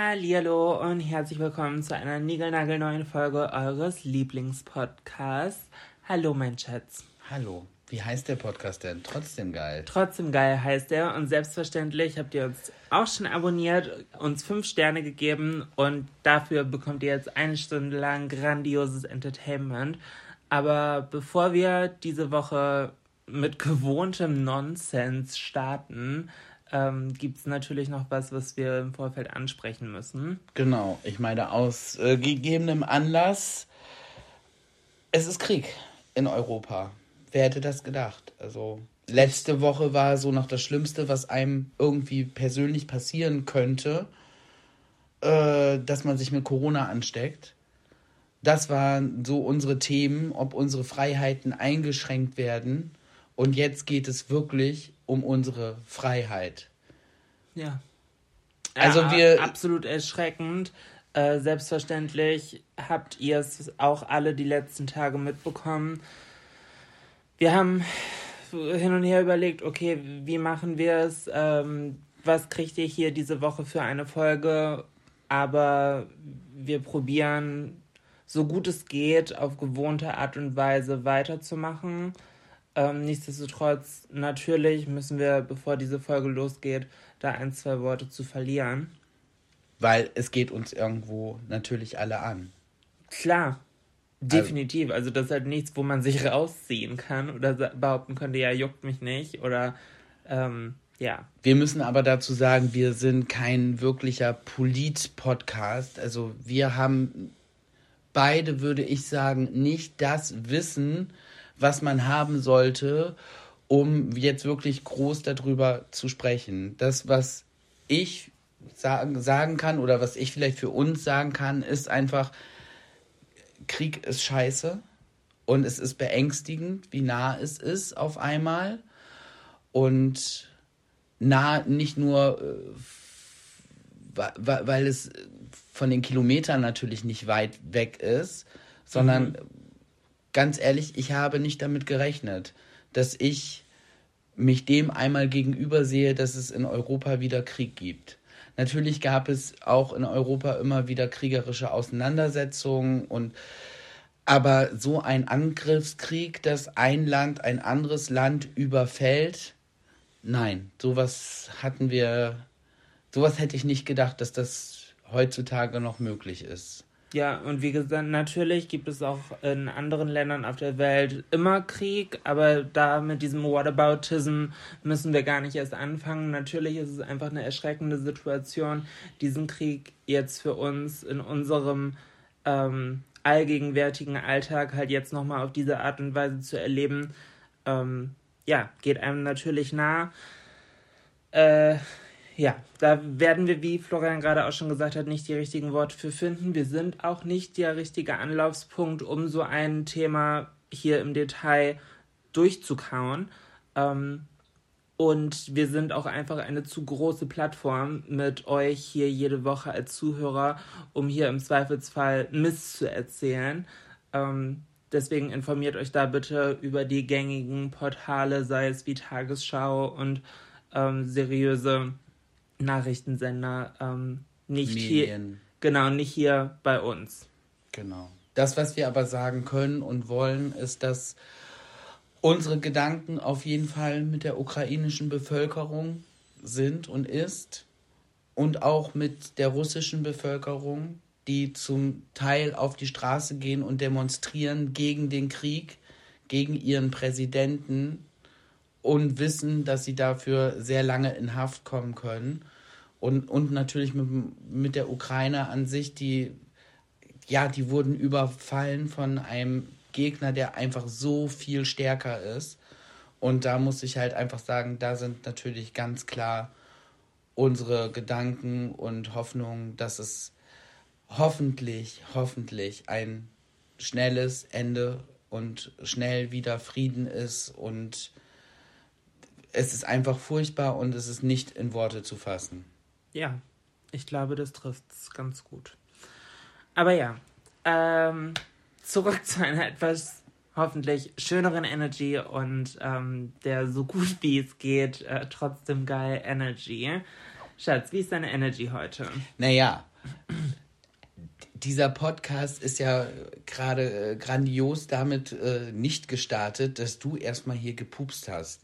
Hallo und herzlich willkommen zu einer niegelnagelneuen Folge eures Lieblingspodcasts. Hallo, mein Schatz. Hallo. Wie heißt der Podcast denn? Trotzdem geil. Trotzdem geil heißt er und selbstverständlich habt ihr uns auch schon abonniert, uns fünf Sterne gegeben und dafür bekommt ihr jetzt eine Stunde lang grandioses Entertainment. Aber bevor wir diese Woche mit gewohntem Nonsens starten, ähm, gibt es natürlich noch was, was wir im Vorfeld ansprechen müssen. Genau, ich meine, aus äh, gegebenem Anlass, es ist Krieg in Europa. Wer hätte das gedacht? Also, letzte Woche war so noch das Schlimmste, was einem irgendwie persönlich passieren könnte, äh, dass man sich mit Corona ansteckt. Das waren so unsere Themen, ob unsere Freiheiten eingeschränkt werden. Und jetzt geht es wirklich um unsere Freiheit. Ja. Also ja, wir. Absolut erschreckend. Äh, selbstverständlich habt ihr es auch alle die letzten Tage mitbekommen wir haben hin und her überlegt, okay, wie machen wir es? Ähm, was kriegt ihr hier diese Woche für eine Folge? Aber wir probieren, so gut es geht, auf gewohnte Art und Weise weiterzumachen. Ähm, nichtsdestotrotz, natürlich müssen wir, bevor diese Folge losgeht, da ein, zwei Worte zu verlieren. Weil es geht uns irgendwo natürlich alle an. Klar, Definitiv. Also das ist halt nichts, wo man sich rausziehen kann oder behaupten könnte, ja, juckt mich nicht oder ähm, ja. Wir müssen aber dazu sagen, wir sind kein wirklicher Polit-Podcast. Also wir haben beide, würde ich sagen, nicht das Wissen, was man haben sollte, um jetzt wirklich groß darüber zu sprechen. Das, was ich sagen, sagen kann oder was ich vielleicht für uns sagen kann, ist einfach, Krieg ist scheiße und es ist beängstigend, wie nah es ist auf einmal. Und nah nicht nur, äh, weil es von den Kilometern natürlich nicht weit weg ist, sondern mhm. Ganz ehrlich, ich habe nicht damit gerechnet, dass ich mich dem einmal gegenüber sehe, dass es in Europa wieder Krieg gibt. Natürlich gab es auch in Europa immer wieder kriegerische Auseinandersetzungen und aber so ein Angriffskrieg, dass ein Land ein anderes Land überfällt, nein, sowas hatten wir, sowas hätte ich nicht gedacht, dass das heutzutage noch möglich ist. Ja, und wie gesagt, natürlich gibt es auch in anderen Ländern auf der Welt immer Krieg, aber da mit diesem Whataboutism müssen wir gar nicht erst anfangen. Natürlich ist es einfach eine erschreckende Situation, diesen Krieg jetzt für uns in unserem ähm, allgegenwärtigen Alltag halt jetzt nochmal auf diese Art und Weise zu erleben. Ähm, ja, geht einem natürlich nah. Äh, ja, da werden wir, wie Florian gerade auch schon gesagt hat, nicht die richtigen Worte für finden. Wir sind auch nicht der richtige Anlaufspunkt, um so ein Thema hier im Detail durchzukauen. Ähm, und wir sind auch einfach eine zu große Plattform mit euch hier jede Woche als Zuhörer, um hier im Zweifelsfall Mist zu erzählen. Ähm, deswegen informiert euch da bitte über die gängigen Portale, sei es wie Tagesschau und ähm, seriöse Nachrichtensender ähm, nicht Medien. hier. Genau, nicht hier bei uns. Genau. Das, was wir aber sagen können und wollen, ist, dass unsere Gedanken auf jeden Fall mit der ukrainischen Bevölkerung sind und ist und auch mit der russischen Bevölkerung, die zum Teil auf die Straße gehen und demonstrieren gegen den Krieg, gegen ihren Präsidenten und wissen, dass sie dafür sehr lange in Haft kommen können. Und, und natürlich mit, mit der Ukraine an sich, die, ja, die wurden überfallen von einem Gegner, der einfach so viel stärker ist. Und da muss ich halt einfach sagen, da sind natürlich ganz klar unsere Gedanken und Hoffnungen, dass es hoffentlich, hoffentlich ein schnelles Ende und schnell wieder Frieden ist und es ist einfach furchtbar und es ist nicht in Worte zu fassen. Ja, ich glaube, das trifft es ganz gut. Aber ja, ähm, zurück zu einer etwas hoffentlich schöneren Energy und ähm, der so gut wie es geht äh, trotzdem geil Energy. Schatz, wie ist deine Energy heute? Naja, dieser Podcast ist ja gerade äh, grandios damit äh, nicht gestartet, dass du erstmal hier gepupst hast.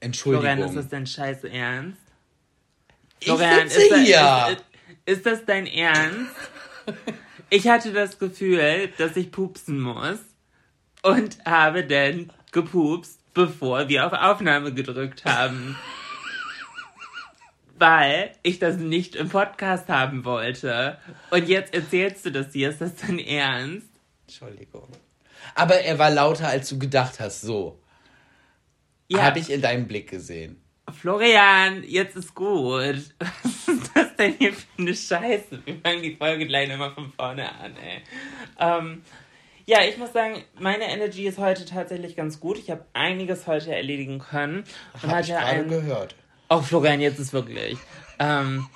Entschuldigung. Florian, ist das dein Scheiß Ernst? Ich Florian, sitze ist, das- hier. Ist, ist, ist das dein Ernst? Ich hatte das Gefühl, dass ich pupsen muss und habe dann gepupst, bevor wir auf Aufnahme gedrückt haben. Weil ich das nicht im Podcast haben wollte. Und jetzt erzählst du das hier. Ist das dein Ernst? Entschuldigung. Aber er war lauter, als du gedacht hast, so. Ja. Habe ich in deinem Blick gesehen. Florian, jetzt ist gut. Was ist das denn hier für eine Scheiße? Wir fangen die Folge gleich nochmal von vorne an, ey. Ähm, ja, ich muss sagen, meine Energy ist heute tatsächlich ganz gut. Ich habe einiges heute erledigen können. Habe ich gerade ein, gehört. Oh, Florian, jetzt ist wirklich. Ähm,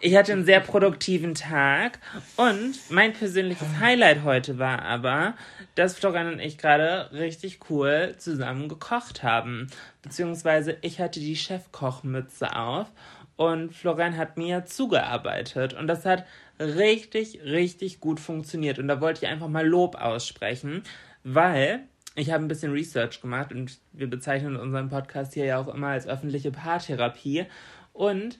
ich hatte einen sehr produktiven Tag und mein persönliches Highlight heute war aber, dass Florian und ich gerade richtig cool zusammen gekocht haben. Beziehungsweise ich hatte die Chefkochmütze auf und Florian hat mir zugearbeitet und das hat richtig, richtig gut funktioniert. Und da wollte ich einfach mal Lob aussprechen, weil ich habe ein bisschen Research gemacht und wir bezeichnen unseren Podcast hier ja auch immer als öffentliche Paartherapie. Und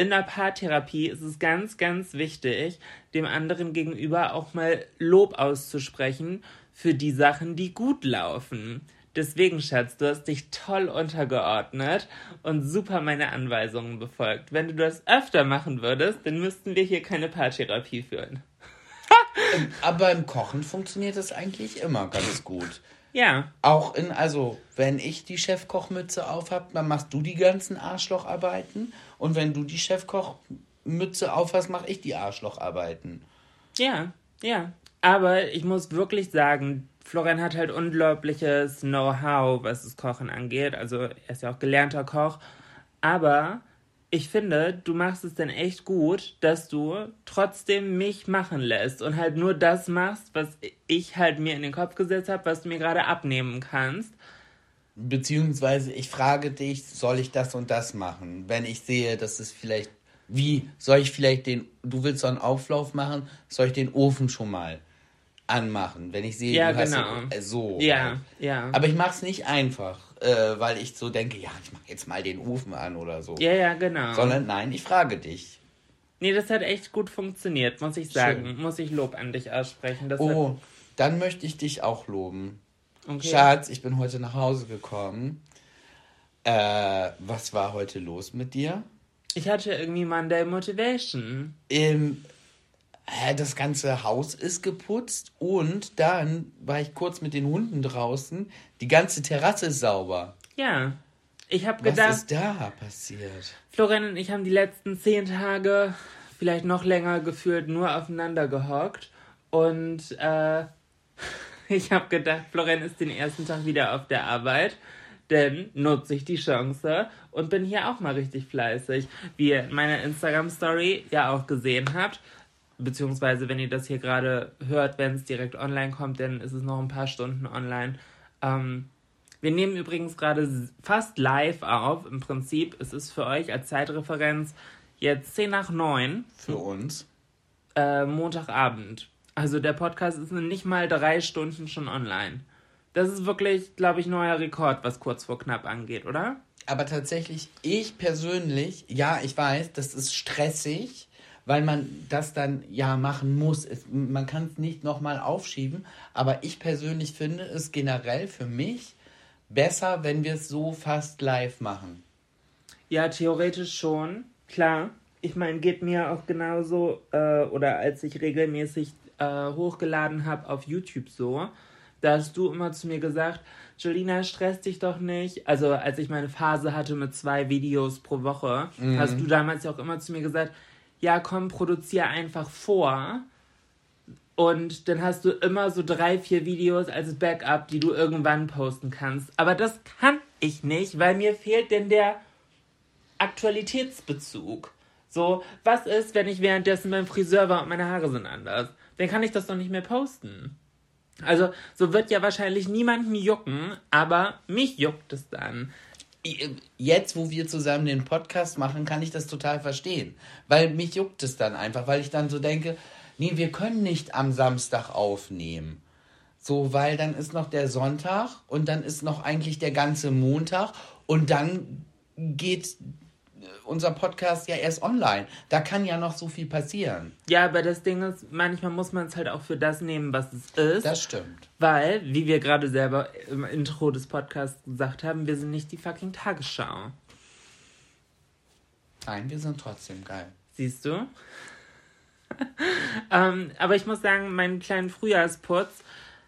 in der Paartherapie ist es ganz, ganz wichtig, dem anderen gegenüber auch mal Lob auszusprechen für die Sachen, die gut laufen. Deswegen, Schatz, du hast dich toll untergeordnet und super meine Anweisungen befolgt. Wenn du das öfter machen würdest, dann müssten wir hier keine Paartherapie führen. Aber im Kochen funktioniert das eigentlich immer ganz gut. Ja, Auch in, also, wenn ich die Chefkochmütze auf habe, dann machst du die ganzen Arschlocharbeiten. Und wenn du die Chefkochmütze auf hast, mache ich die Arschlocharbeiten. Ja, ja. Aber ich muss wirklich sagen, Florian hat halt unglaubliches Know-how, was das Kochen angeht. Also er ist ja auch gelernter Koch. Aber ich finde, du machst es dann echt gut, dass du trotzdem mich machen lässt und halt nur das machst, was ich halt mir in den Kopf gesetzt habe, was du mir gerade abnehmen kannst. Beziehungsweise ich frage dich, soll ich das und das machen? Wenn ich sehe, dass es vielleicht, wie, soll ich vielleicht den, du willst so einen Auflauf machen, soll ich den Ofen schon mal anmachen? Wenn ich sehe, Ja, du hast genau. äh, so. Ja, ja. Aber ich mache es nicht einfach, äh, weil ich so denke, ja, ich mache jetzt mal den Ofen an oder so. ja, ja, genau. Sondern nein, ich frage dich. nee, das hat echt gut funktioniert, muss ich sagen. Schön. Muss ich Lob an dich aussprechen. Das Oh, dann möchte ich dich auch loben. Okay. Schatz, ich bin heute nach Hause gekommen. Äh, was war heute los mit dir? Ich hatte irgendwie Monday Motivation. Ähm, hä, das ganze Haus ist geputzt und dann war ich kurz mit den Hunden draußen. Die ganze Terrasse ist sauber. Ja. Ich habe Was gedacht, ist da passiert? Florian und ich haben die letzten zehn Tage, vielleicht noch länger gefühlt, nur aufeinander gehockt. Und äh, ich habe gedacht, Florian ist den ersten Tag wieder auf der Arbeit. Denn nutze ich die Chance und bin hier auch mal richtig fleißig. Wie ihr in meiner Instagram-Story ja auch gesehen habt. Beziehungsweise, wenn ihr das hier gerade hört, wenn es direkt online kommt, dann ist es noch ein paar Stunden online. Ähm, wir nehmen übrigens gerade fast live auf. Im Prinzip, es ist für euch als Zeitreferenz jetzt 10 nach 9, Für uns. äh, Montagabend. Also der Podcast ist in nicht mal drei Stunden schon online. Das ist wirklich, glaube ich, neuer Rekord, was kurz vor knapp angeht, oder? Aber tatsächlich, ich persönlich, ja, ich weiß, das ist stressig, weil man das dann ja machen muss. Es, man kann es nicht nochmal aufschieben, aber ich persönlich finde es generell für mich besser, wenn wir es so fast live machen. Ja, theoretisch schon, klar. Ich meine, geht mir auch genauso, äh, oder als ich regelmäßig äh, hochgeladen habe auf YouTube so, da hast du immer zu mir gesagt, Jolina, stress dich doch nicht. Also als ich meine Phase hatte mit zwei Videos pro Woche, hast du damals ja auch immer zu mir gesagt, ja komm, produziere einfach vor. Und dann hast du immer so drei, vier Videos als Backup, die du irgendwann posten kannst. Aber das kann ich nicht, weil mir fehlt denn der Aktualitätsbezug. So, was ist, wenn ich währenddessen beim Friseur war und meine Haare sind anders? Dann kann ich das doch nicht mehr posten. Also, so wird ja wahrscheinlich niemanden jucken, aber mich juckt es dann. Jetzt, wo wir zusammen den Podcast machen, kann ich das total verstehen. Weil mich juckt es dann einfach, weil ich dann so denke, nee, wir können nicht am Samstag aufnehmen. So, weil dann ist noch der Sonntag und dann ist noch eigentlich der ganze Montag und dann geht unser Podcast ja erst online. Da kann ja noch so viel passieren. Ja, aber das Ding ist, manchmal muss man es halt auch für das nehmen, was es ist. Das stimmt. Weil, wie wir gerade selber im Intro des Podcasts gesagt haben, wir sind nicht die fucking Tagesschau. Nein, wir sind trotzdem geil. Siehst du? ähm, aber ich muss sagen, meinen kleinen Frühjahrsputz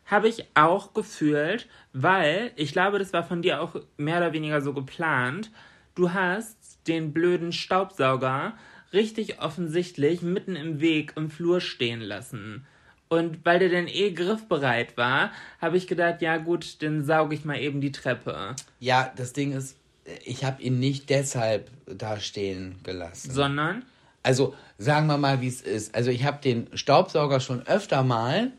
habe ich auch gefühlt, weil ich glaube, das war von dir auch mehr oder weniger so geplant. Du hast den blöden Staubsauger richtig offensichtlich mitten im Weg im Flur stehen lassen. Und weil der dann eh griffbereit war, habe ich gedacht, ja gut, dann sauge ich mal eben die Treppe. Ja, das Ding ist, ich habe ihn nicht deshalb da stehen gelassen. Sondern? Also sagen wir mal, wie es ist. Also ich habe den Staubsauger schon öfter mal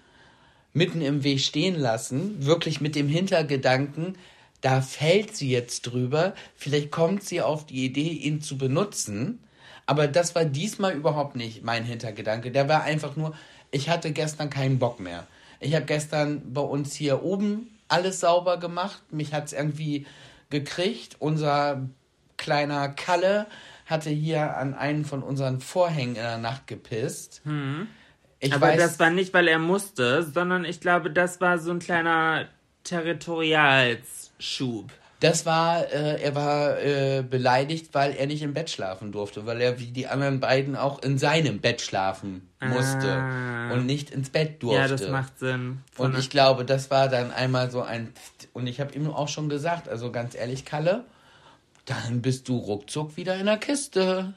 mitten im Weg stehen lassen, wirklich mit dem Hintergedanken, da fällt sie jetzt drüber, vielleicht kommt sie auf die Idee, ihn zu benutzen. Aber das war diesmal überhaupt nicht mein Hintergedanke. Der war einfach nur, ich hatte gestern keinen Bock mehr. Ich habe gestern bei uns hier oben alles sauber gemacht. Mich hat es irgendwie gekriegt. Unser kleiner Kalle hatte hier an einen von unseren Vorhängen in der Nacht gepisst. Hm. Aber weiß, das war nicht, weil er musste, sondern ich glaube, das war so ein kleiner Territorials. Schub. Das war, äh, er war äh, beleidigt, weil er nicht im Bett schlafen durfte, weil er wie die anderen beiden auch in seinem Bett schlafen musste ah. und nicht ins Bett durfte. Ja, das macht Sinn. Und ich glaube, das war dann einmal so ein. Und ich habe ihm auch schon gesagt, also ganz ehrlich, Kalle, dann bist du ruckzuck wieder in der Kiste.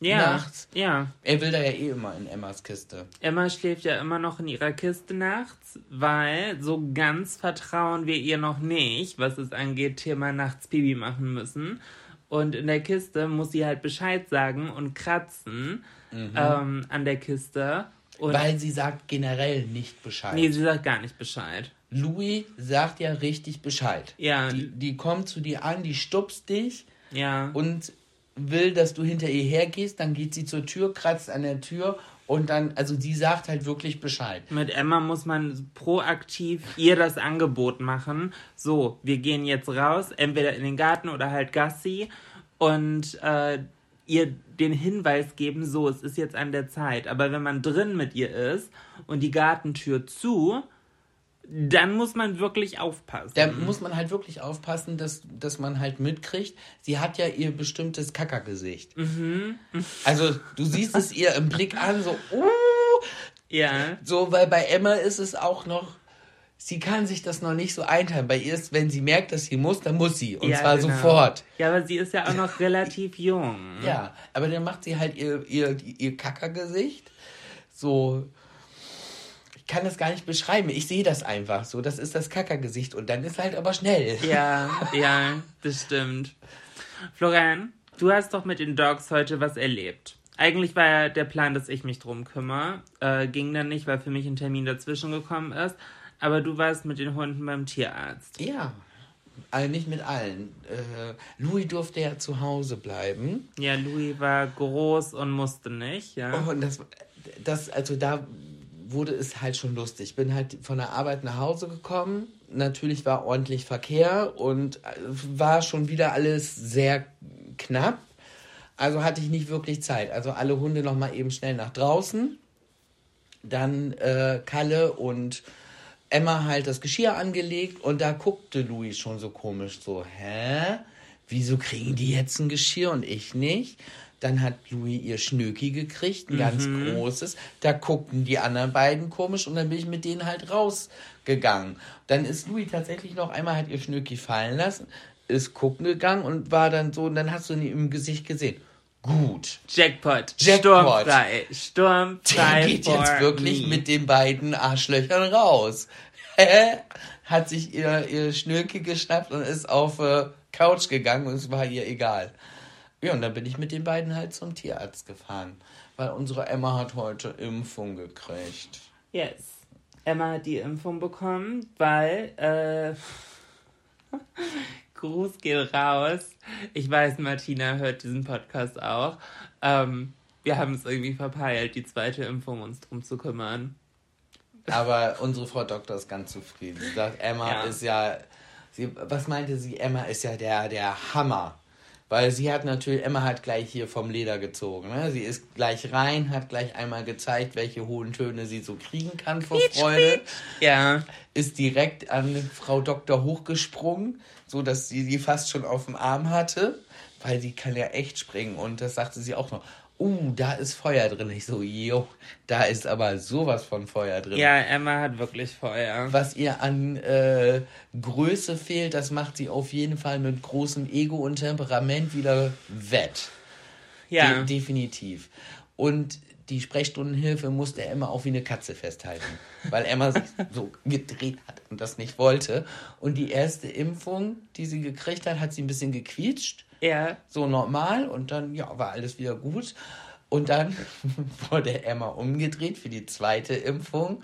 Ja, nachts. Ja. Er will da ja eh immer in Emmas Kiste. Emma schläft ja immer noch in ihrer Kiste nachts, weil so ganz vertrauen wir ihr noch nicht, was es angeht, Thema nachts Baby machen müssen. Und in der Kiste muss sie halt Bescheid sagen und kratzen mhm. ähm, an der Kiste. Und weil sie sagt generell nicht Bescheid. Nee, sie sagt gar nicht Bescheid. Louis sagt ja richtig Bescheid. Ja. Die, die kommt zu dir an, die stupst dich. Ja. Und will, dass du hinter ihr hergehst, dann geht sie zur Tür, kratzt an der Tür und dann, also sie sagt halt wirklich Bescheid. Mit Emma muss man proaktiv ihr das Angebot machen. So, wir gehen jetzt raus, entweder in den Garten oder halt Gassi und äh, ihr den Hinweis geben, so, es ist jetzt an der Zeit. Aber wenn man drin mit ihr ist und die Gartentür zu, dann muss man wirklich aufpassen. Da muss man halt wirklich aufpassen, dass, dass man halt mitkriegt, sie hat ja ihr bestimmtes Kackergesicht. Mhm. Also du siehst es ihr im Blick an, so, uh, ja. So, weil bei Emma ist es auch noch, sie kann sich das noch nicht so einteilen. Bei ihr ist, wenn sie merkt, dass sie muss, dann muss sie. Und ja, zwar genau. sofort. Ja, aber sie ist ja auch noch relativ jung. Ja, aber dann macht sie halt ihr, ihr, ihr Kackergesicht. So, kann das gar nicht beschreiben. Ich sehe das einfach so. Das ist das Kackergesicht und dann ist halt aber schnell. Ja, ja, das stimmt. Florian, du hast doch mit den Dogs heute was erlebt. Eigentlich war ja der Plan, dass ich mich drum kümmere. Äh, ging dann nicht, weil für mich ein Termin dazwischen gekommen ist. Aber du warst mit den Hunden beim Tierarzt. Ja. Also nicht mit allen. Äh, Louis durfte ja zu Hause bleiben. Ja, Louis war groß und musste nicht, ja. Oh, und das, das, also da wurde es halt schon lustig. Bin halt von der Arbeit nach Hause gekommen. Natürlich war ordentlich Verkehr und äh, war schon wieder alles sehr knapp. Also hatte ich nicht wirklich Zeit. Also alle Hunde noch mal eben schnell nach draußen. Dann äh, Kalle und Emma halt das Geschirr angelegt und da guckte Louis schon so komisch so, hä? Wieso kriegen die jetzt ein Geschirr und ich nicht? Dann hat Louis ihr Schnöki gekriegt, ein mhm. ganz großes. Da guckten die anderen beiden komisch und dann bin ich mit denen halt rausgegangen. Dann ist Louis tatsächlich noch einmal hat ihr Schnöki fallen lassen, ist gucken gegangen und war dann so, und dann hast du ihn im Gesicht gesehen. Gut. Jackpot. Jackpot. Sturmfrei. Sturmfrei. Der geht jetzt wirklich me. mit den beiden Arschlöchern raus. hat sich ihr, ihr Schnürke geschnappt und ist auf äh, Couch gegangen und es war ihr egal. Ja, und dann bin ich mit den beiden halt zum Tierarzt gefahren, weil unsere Emma hat heute Impfung gekriegt. Yes. Emma hat die Impfung bekommen, weil äh, Gruß geht raus. Ich weiß, Martina hört diesen Podcast auch. Ähm, wir haben es irgendwie verpeilt, die zweite Impfung uns drum zu kümmern. Aber unsere Frau Doktor ist ganz zufrieden. Sie sagt, Emma ja. ist ja. Sie, was meinte sie? Emma ist ja der, der Hammer. Weil sie hat natürlich, Emma hat gleich hier vom Leder gezogen. Ne? Sie ist gleich rein, hat gleich einmal gezeigt, welche hohen Töne sie so kriegen kann vor Pietsch, Freude. Pietsch. Ja. Ist direkt an Frau Doktor hochgesprungen, so dass sie sie fast schon auf dem Arm hatte. Weil sie kann ja echt springen. Und das sagte sie auch noch uh, da ist Feuer drin. Ich so, jo, da ist aber sowas von Feuer drin. Ja, Emma hat wirklich Feuer. Was ihr an äh, Größe fehlt, das macht sie auf jeden Fall mit großem Ego und Temperament wieder wett. Ja. De definitiv. Und die Sprechstundenhilfe musste Emma auch wie eine Katze festhalten, weil Emma sich so gedreht hat und das nicht wollte. Und die erste Impfung, die sie gekriegt hat, hat sie ein bisschen gequietscht. Ja. So normal und dann, ja, war alles wieder gut. Und dann wurde Emma umgedreht für die zweite Impfung.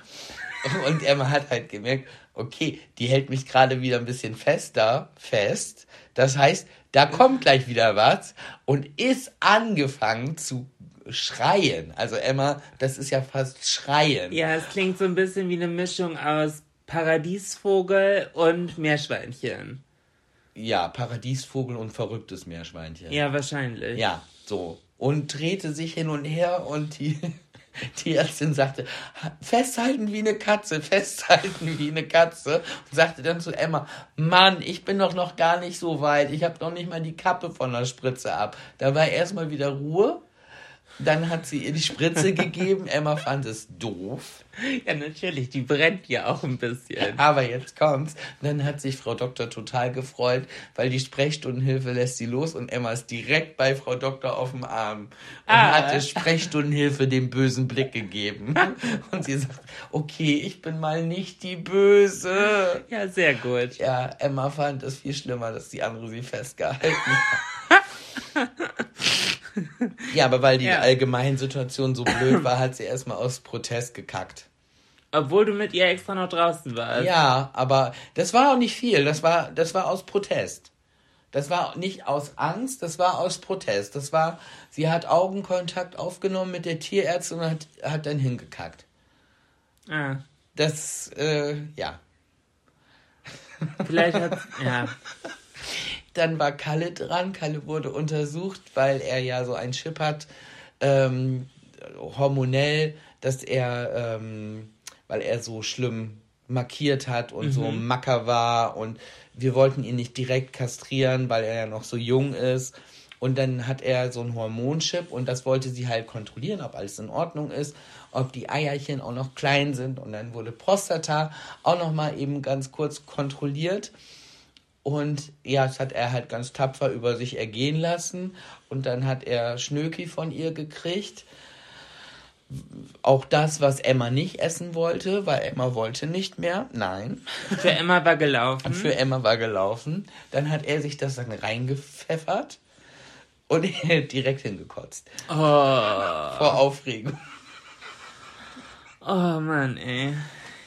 Und Emma hat halt gemerkt, okay, die hält mich gerade wieder ein bisschen fester fest. Das heißt, da kommt gleich wieder was und ist angefangen zu schreien. Also Emma, das ist ja fast schreien. Ja, es klingt so ein bisschen wie eine Mischung aus Paradiesvogel und Meerschweinchen. Ja, Paradiesvogel und verrücktes Meerschweinchen. Ja, wahrscheinlich. Ja, so. Und drehte sich hin und her und die, die Ärztin sagte, festhalten wie eine Katze, festhalten wie eine Katze. Und sagte dann zu Emma, Mann, ich bin doch noch gar nicht so weit. Ich habe noch nicht mal die Kappe von der Spritze ab. Da war erstmal wieder Ruhe. Dann hat sie ihr die Spritze gegeben. Emma fand es doof. Ja, natürlich, die brennt ja auch ein bisschen. Aber jetzt kommt's. Dann hat sich Frau Doktor total gefreut, weil die Sprechstundenhilfe lässt sie los und Emma ist direkt bei Frau Doktor auf dem Arm und ah. hat der Sprechstundenhilfe den bösen Blick gegeben. Und sie sagt, okay, ich bin mal nicht die Böse. Ja, sehr gut. Ja, Emma fand es viel schlimmer, dass die andere sie festgehalten hat. Ja, aber weil die ja. allgemeine Situation so blöd war, hat sie erstmal aus Protest gekackt. Obwohl du mit ihr extra noch draußen warst. Ja, aber das war auch nicht viel. Das war, das war aus Protest. Das war nicht aus Angst, das war aus Protest. Das war, sie hat Augenkontakt aufgenommen mit der Tierärztin und hat, hat dann hingekackt. Ah. Das, äh, ja. Vielleicht hat, ja. Dann war Kalle dran. Kalle wurde untersucht, weil er ja so einen Chip hat, ähm, hormonell, dass er, ähm, weil er so schlimm markiert hat und mhm. so Macker war und wir wollten ihn nicht direkt kastrieren, weil er ja noch so jung ist. Und dann hat er so einen Hormonchip und das wollte sie halt kontrollieren, ob alles in Ordnung ist, ob die Eierchen auch noch klein sind. Und dann wurde Prostata auch noch mal eben ganz kurz kontrolliert. Und ja, das hat er halt ganz tapfer über sich ergehen lassen. Und dann hat er Schnöki von ihr gekriegt. Auch das, was Emma nicht essen wollte, weil Emma wollte nicht mehr. Nein. Für Emma war gelaufen. Für Emma war gelaufen. Dann hat er sich das dann reingepfeffert und direkt hingekotzt. Oh. Vor Aufregung. Oh Mann, ey.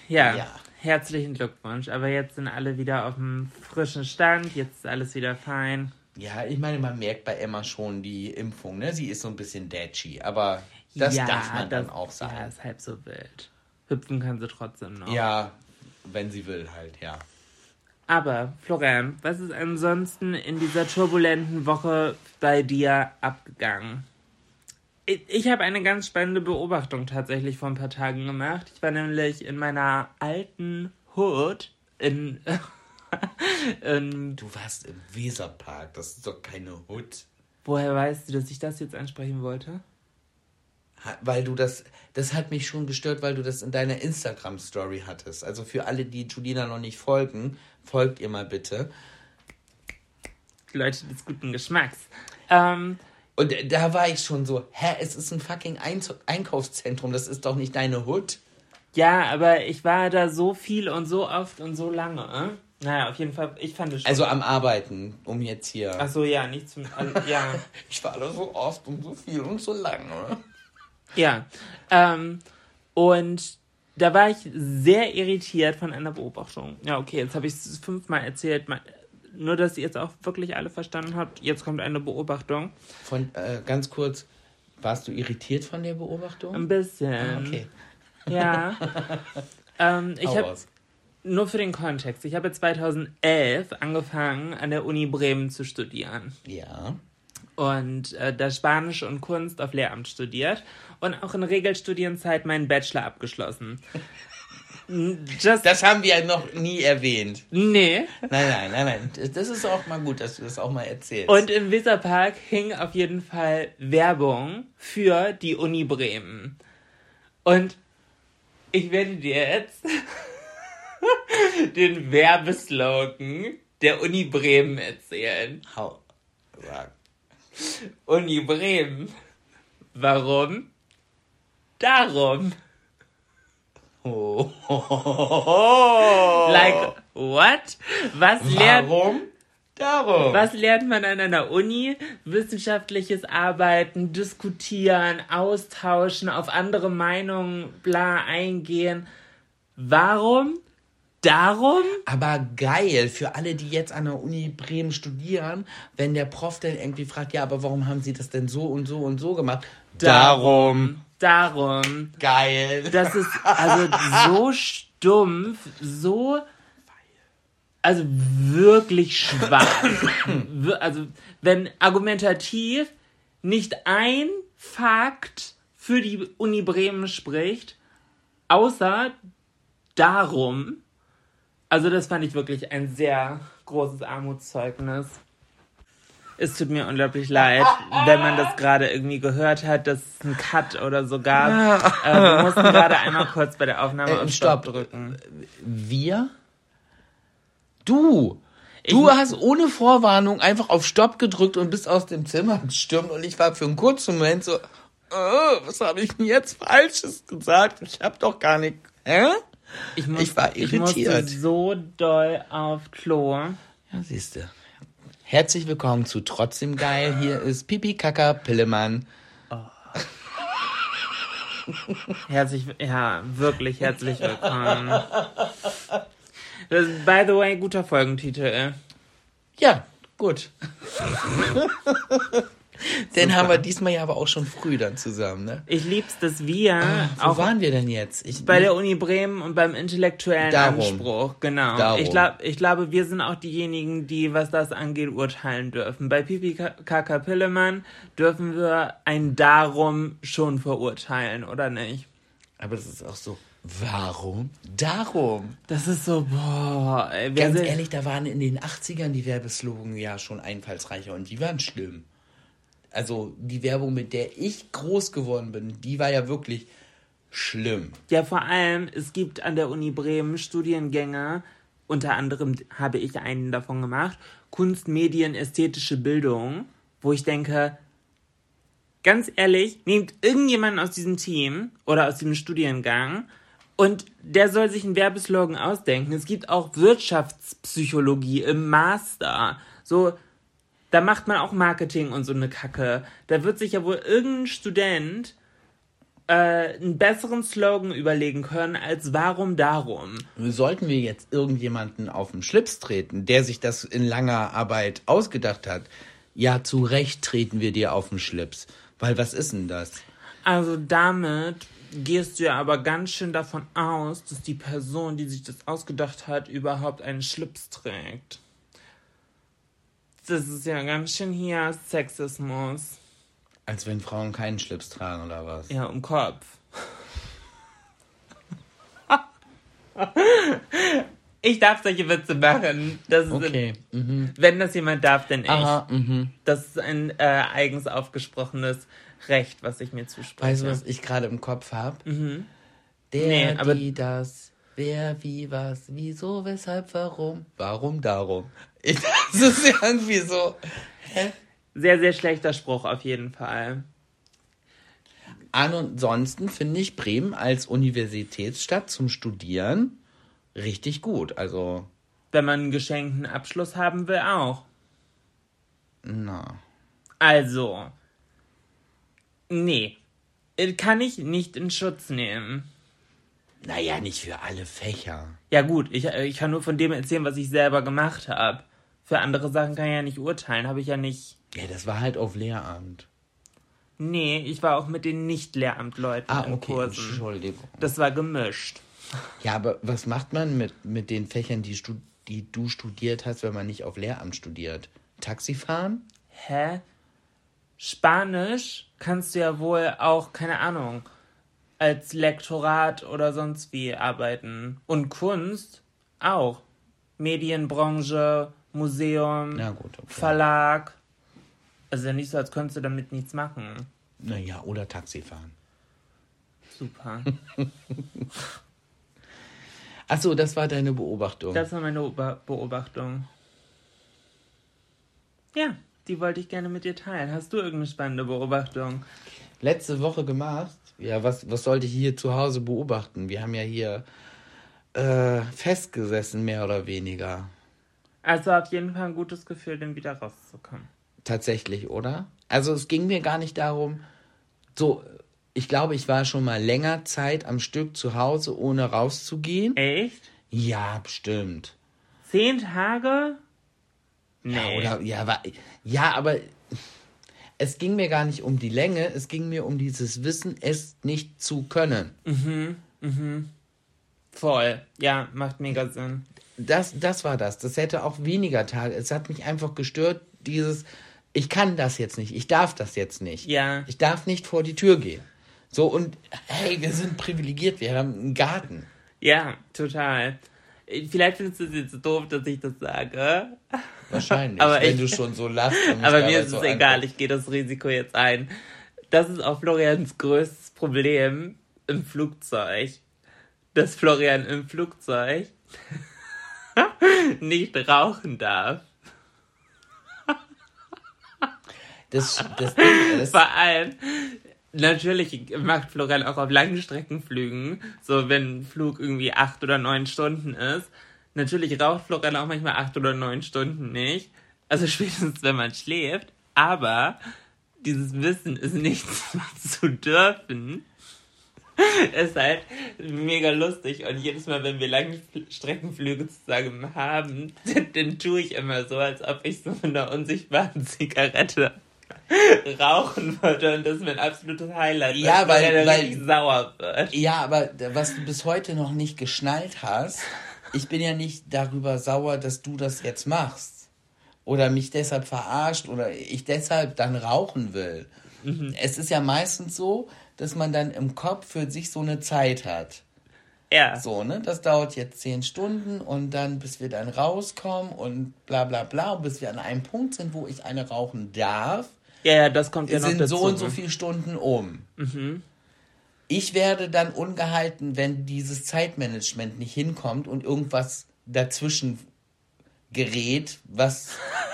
Ja. ja herzlichen Glückwunsch. Aber jetzt sind alle wieder auf dem frischen Stand, jetzt ist alles wieder fein. Ja, ich meine, man merkt bei Emma schon die Impfung, ne? Sie ist so ein bisschen datchy, aber das ja, darf man das, dann auch sagen. Ja, ist halb so wild. Hüpfen kann sie trotzdem noch. Ja, wenn sie will halt, ja. Aber, Florian, was ist ansonsten in dieser turbulenten Woche bei dir abgegangen? Ich habe eine ganz spannende Beobachtung tatsächlich vor ein paar Tagen gemacht. Ich war nämlich in meiner alten Hood in. in du warst im Weserpark, das ist doch keine Hood. Woher weißt du, dass ich das jetzt ansprechen wollte? Weil du das, das hat mich schon gestört, weil du das in deiner Instagram-Story hattest. Also für alle, die Julina noch nicht folgen, folgt ihr mal bitte. Leute des guten Geschmacks. Ähm, und da war ich schon so, hä, es ist ein fucking Einkaufszentrum, das ist doch nicht deine Hut. Ja, aber ich war da so viel und so oft und so lange. Äh? Naja, auf jeden Fall, ich fand es schon. Also am Arbeiten, um jetzt hier. Ach so, ja, nicht zum. Also, ja. ich war da so oft und so viel und so lange. Ja. Ähm, und da war ich sehr irritiert von einer Beobachtung. Ja, okay, jetzt habe ich es fünfmal erzählt nur, dass ihr jetzt auch wirklich alle verstanden habt. Jetzt kommt eine Beobachtung. Von, äh, ganz kurz, warst du irritiert von der Beobachtung? Ein bisschen. Ah, okay. Ja. ähm, ich habe nur für den Kontext. Ich habe 2011 angefangen, an der Uni Bremen zu studieren. Ja. und äh, da Spanisch und Kunst auf Lehramt studiert und auch in Regelstudienzeit meinen Bachelor abgeschlossen. Just, Das haben wir noch nie erwähnt. nee. Nein, nein, nein, nein. Das- ist auch mal gut, dass du das auch mal erzählst. Und im Weserpark hing auf jeden Fall Werbung für die Uni Bremen. Und ich werde dir jetzt den Werbeslogan der Uni Bremen erzählen. Hau. Uni Bremen. Warum? Darum. Oh. Like, what? Was lernt, Warum? Darum. was lernt man an einer Uni? Wissenschaftliches Arbeiten, diskutieren, austauschen, auf andere Meinungen, bla, eingehen. Warum? Darum? Aber geil für alle, die jetzt an der Uni Bremen studieren, wenn der Prof dann irgendwie fragt, ja, aber warum haben sie das denn so und so und so gemacht? Darum. Geil. Das ist also so stumpf, so. Also wirklich schwach. Also, wenn argumentativ nicht ein Fakt für die Uni Bremen spricht, außer darum. Also, das fand ich wirklich ein sehr großes Armutszeugnis. Es tut mir unglaublich leid, wenn man das gerade irgendwie gehört hat, dass es einen Cut oder so gab. Äh, wir mussten gerade einmal kurz bei der Aufnahme Äh, auf stopp. Drücken. Wir? Du. Ich- Du hast ohne Vorwarnung einfach auf Stopp gedrückt und bist aus dem Zimmer gestürmt und ich war für einen kurzen Moment so, äh, was habe ich denn jetzt Falsches gesagt? Ich habe doch gar nicht. Hä? Ich, muss, Ich war Ich musste irritiert. so doll auf Klo. Ja, siehste. Herzlich willkommen zu Trotzdem Geil. Hier ist Pipi Kaka Pillemann. Herzlich, ja, wirklich herzlich willkommen. Das ist, by the way, guter Folgentitel. Ja, gut. Den haben wir diesmal ja aber auch schon früh dann zusammen, ne? Ich lieb's, dass wir Ah, Wo waren wir denn jetzt? Ich, bei der Uni Bremen und beim intellektuellen Darum. Anspruch, genau. Darum. Ich, glaub, ich glaube, wir sind auch diejenigen, die, was das angeht, urteilen dürfen. Bei Pipi Ka- Kaka Pillemann dürfen wir ein Darum schon verurteilen, oder nicht? aber das ist auch so, warum? Darum. Das ist so, boah, ey, Ganz ehrlich, da waren in den 80ern die Werbeslogan ja schon einfallsreicher und die waren schlimm. Also die Werbung, mit der ich groß geworden bin, die war ja wirklich schlimm. Ja, vor allem, es gibt an der Uni Bremen Studiengänge, unter anderem habe ich einen davon gemacht, Kunst, Medien, ästhetische Bildung, wo ich denke, ganz ehrlich, nehmt irgendjemanden aus diesem Team oder aus diesem Studiengang und der soll sich einen Werbeslogan ausdenken. Es gibt auch Wirtschaftspsychologie im Master. So, da macht man auch Marketing und so eine Kacke. Da wird sich ja wohl irgendein Student äh, einen besseren Slogan überlegen können als Warum darum. Sollten wir jetzt irgendjemanden auf den Schlips treten, der sich das in langer Arbeit ausgedacht hat, ja, zu Recht treten wir dir auf den Schlips. Weil was ist denn das? Also damit gehst du ja aber ganz schön davon aus, dass die Person, die sich das ausgedacht hat, überhaupt einen Schlips trägt. Das ist ja ganz schön hier Sexismus. Als wenn Frauen keinen Schlips tragen oder was? Ja, im Kopf. Ich darf solche Witze machen. Okay. Mhm. Wenn das jemand darf, dann ich. Aha, mhm. Das ist ein äh, eigens aufgesprochenes Recht, was ich mir zuspreche. Weißt du, was ich gerade im Kopf habe? Der, Mhm. Nee, aber- die, das, wer, wie, was, wieso, weshalb, warum, warum, darum. Ich, das ist irgendwie so. Sehr, sehr schlechter Spruch auf jeden Fall. Ansonsten finde ich Bremen als Universitätsstadt zum Studieren richtig gut. Also, Wenn man einen geschenkten Abschluss haben will, auch. na. Also. Nee. Kann ich nicht in Schutz nehmen. Naja, nicht für alle Fächer. Ja gut, ich, äh, ich kann nur von dem erzählen, was ich selber gemacht habe. Für andere Sachen kann ich ja nicht urteilen, habe ich ja nicht. Ja, das war halt auf Lehramt. Nee, ich war auch mit den Nicht-Lehramtleuten Ah, in okay, Kursen. Entschuldigung. Das war gemischt. Ja, aber was macht man mit, mit den Fächern, die, die du studiert hast, wenn man nicht auf Lehramt studiert? Taxi fahren? Hä? Spanisch kannst du ja wohl auch, keine Ahnung, als Lektorat oder sonst wie arbeiten. Und Kunst auch. Medienbranche, Museum, Na gut, okay. Verlag. Also ja nicht so, als könntest du damit nichts machen. Naja, oder Taxi fahren. Super. Achso, das war deine Beobachtung. Das war meine Ober- Beobachtung. Ja, die wollte ich gerne mit dir teilen. Hast du irgendeine spannende Beobachtung? Letzte Woche gemacht. Ja, was, was sollte ich hier zu Hause beobachten? Wir haben ja hier äh, festgesessen, mehr oder weniger. Also auf jeden Fall ein gutes Gefühl, dann wieder rauszukommen. Tatsächlich, oder? Also es ging mir gar nicht darum, so, ich glaube, ich war schon mal länger Zeit am Stück zu Hause, ohne rauszugehen. Echt? Ja, bestimmt. Zehn Tage? Nee. Ja, oder, ja, war, ja, aber es ging mir gar nicht um die Länge, es ging mir um dieses Wissen, es nicht zu können. Voll. Ja, macht mega Sinn. Das, das war das. Das hätte auch weniger Tage. Es hat mich einfach gestört, dieses, ich kann das jetzt nicht, ich darf das jetzt nicht. Ja. Ich darf nicht vor die Tür gehen. So, und hey, wir sind privilegiert, wir haben einen Garten. Ja, total. Vielleicht findest du es jetzt doof, dass ich das sage. Wahrscheinlich, Aber wenn ich- du schon so lachst. Aber mir ist so es egal, ich gehe das Risiko jetzt ein. Das ist auch Florians größtes Problem im Flugzeug. Dass Florian im Flugzeug nicht rauchen darf. Das, das Ding ist, Vor allem, natürlich macht Florian auch auf Langstreckenflügen, so wenn Flug irgendwie acht oder neun Stunden ist. Natürlich raucht Florian auch manchmal acht oder neun Stunden nicht. Also spätestens, wenn man schläft. Aber dieses Wissen ist nicht zu dürfen. Ist halt mega lustig und jedes Mal, wenn wir Langstreckenflüge zusammen haben, dann tue ich immer so, als ob ich so mit einer unsichtbaren Zigarette rauchen würde und das ist mein absolutes Highlight. Ja, weil weil- weil- sauer wird. ja, aber was du bis heute noch nicht geschnallt hast, ich bin ja nicht darüber sauer, dass du das jetzt machst. Oder mich deshalb verarscht oder ich deshalb dann rauchen will. Es ist ja meistens so, dass man dann im Kopf für sich so eine Zeit hat. Ja. So, ne? Das dauert jetzt zehn Stunden und dann, bis wir dann rauskommen und bla bla bla, bis wir an einem Punkt sind, wo ich eine rauchen darf, ja, ja, das kommt ja noch sind dazu. so und so viele Stunden um. Ich werde dann ungehalten, wenn dieses Zeitmanagement nicht hinkommt und irgendwas dazwischen gerät, was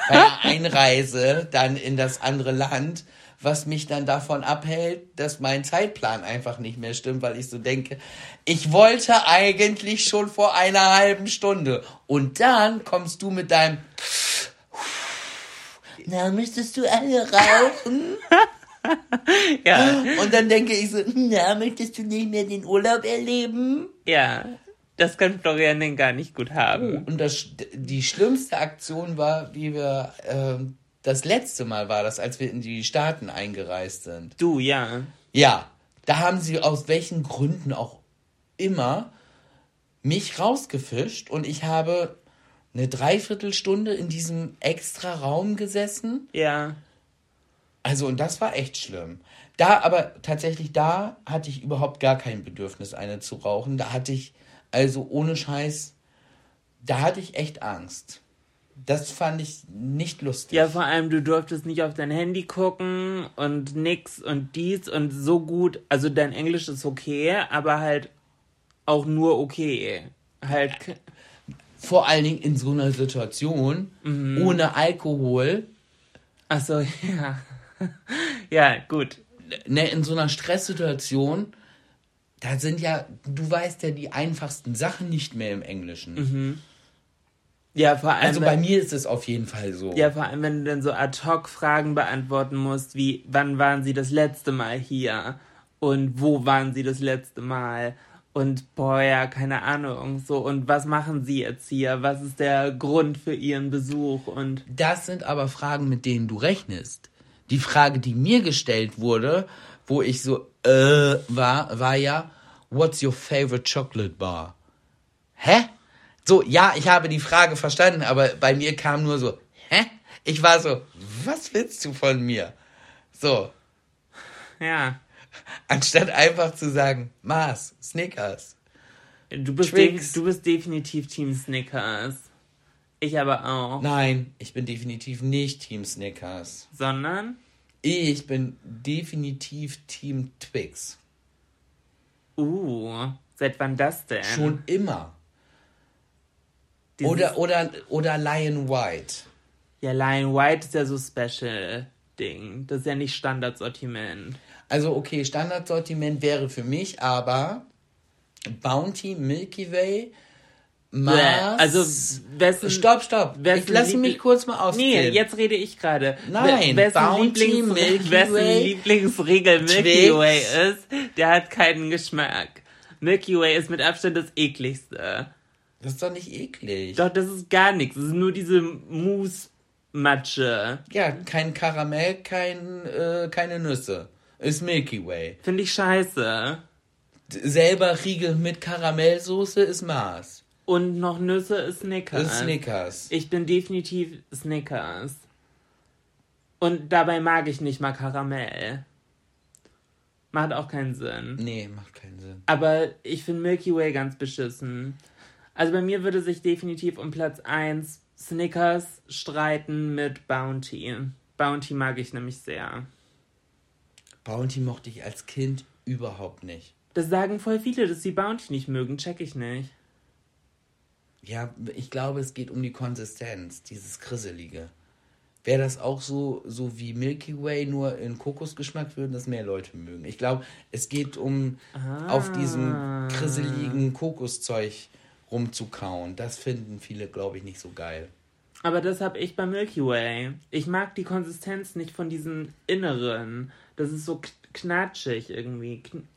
bei der Einreise dann in das andere Land, was mich dann davon abhält, dass mein Zeitplan einfach nicht mehr stimmt, weil ich so denke, ich wollte eigentlich schon vor einer halben Stunde. Und dann kommst du mit deinem na, müsstest du alle rauchen? Ja, Und dann denke ich so, na, möchtest du nicht mehr den Urlaub erleben? ja. Das kann Florian denn gar nicht gut haben. Und das, die schlimmste Aktion war, wie wir, ähm, das letzte Mal war das, als wir in die Staaten eingereist sind. Du, ja. Ja, da haben sie aus welchen Gründen auch immer mich rausgefischt und ich habe eine Dreiviertelstunde in diesem extra Raum gesessen. Ja. Also, und das war echt schlimm. Da, aber tatsächlich, da hatte ich überhaupt gar kein Bedürfnis, eine zu rauchen. Da hatte ich, also ohne Scheiß, da hatte ich echt Angst. Das fand ich nicht lustig. Ja, vor allem, du durftest nicht auf dein Handy gucken und nix und dies und so gut. Also dein Englisch ist okay, aber halt auch nur okay. Halt, Vor allen Dingen in so einer Situation, ohne Alkohol, achso, ja. ja, gut. ne, in so einer Stresssituation, da sind ja, du weißt ja die einfachsten Sachen nicht mehr im Englischen. Ja, vor allem. Also bei wenn- mir ist es auf jeden Fall so. Ja, vor allem, wenn du dann so ad hoc Fragen beantworten musst, wie wann waren sie das letzte Mal hier und wo waren sie das letzte Mal Und boah, ja, keine Ahnung. So, und was machen sie jetzt hier? Was ist der Grund für ihren Besuch? Und Das sind aber Fragen, mit denen du rechnest. Die Frage, die mir gestellt wurde, wo ich so äh war, war ja, what's your favorite chocolate bar? Hä? So, ja, ich habe die Frage verstanden, aber bei mir kam nur so, hä? Ich war so, was willst du von mir? So, ja, anstatt einfach zu sagen, Mars, Snickers. du bist, du bist definitiv Team Snickers. Ich aber auch. Nein, ich bin definitiv nicht Team Snickers. Sondern, Ich bin definitiv Team Twix. uh, seit wann das denn? Schon immer. Dieses- Oder, oder, oder Lion White. Ja, Lion White ist ja so Special-Ding. Das ist ja nicht Standardsortiment. Also, okay, Standardsortiment wäre für mich aber Bounty, Milky Way, Mars. Also, wessen. Stopp, stopp. Ich lasse mich kurz mal Nee, ausreden. jetzt rede ich gerade. Nein, We- wessen Bounty, Lieblings Milky wessen Way, Lieblingsregel Milky Twix. Way ist, der hat keinen Geschmack. Milky Way ist mit Abstand das ekligste. Das ist doch nicht eklig. Doch, das ist gar nichts. Das ist nur diese Mousse-Matsche. Ja, kein Karamell, kein, äh, keine Nüsse. Ist Milky Way. Finde ich scheiße. Selber Riegel mit Karamellsoße ist Mars. Und noch Nüsse ist Snickers. Ist Snickers. Ich bin definitiv Snickers. Und dabei mag ich nicht mal Karamell. Macht auch keinen Sinn. Nee, macht keinen Sinn. Aber ich finde Milky Way ganz beschissen. Also bei mir würde sich definitiv um Platz 1 Snickers streiten mit Bounty. Bounty mag ich nämlich sehr. Bounty mochte ich als Kind überhaupt nicht. Das sagen voll viele, dass sie Bounty nicht mögen. Check ich nicht. Ja, ich glaube, es geht um die Konsistenz, dieses Krisselige. Wäre das auch so, so wie Milky Way, nur in Kokosgeschmack, würden das mehr Leute mögen. Ich glaube, es geht um auf diesem krisseligen Kokoszeug rumzukauen. Das finden viele, glaube ich, nicht so geil. Aber das habe ich bei Milky Way. Ich mag die Konsistenz nicht von diesem Inneren. Das ist so knatschig irgendwie. Kn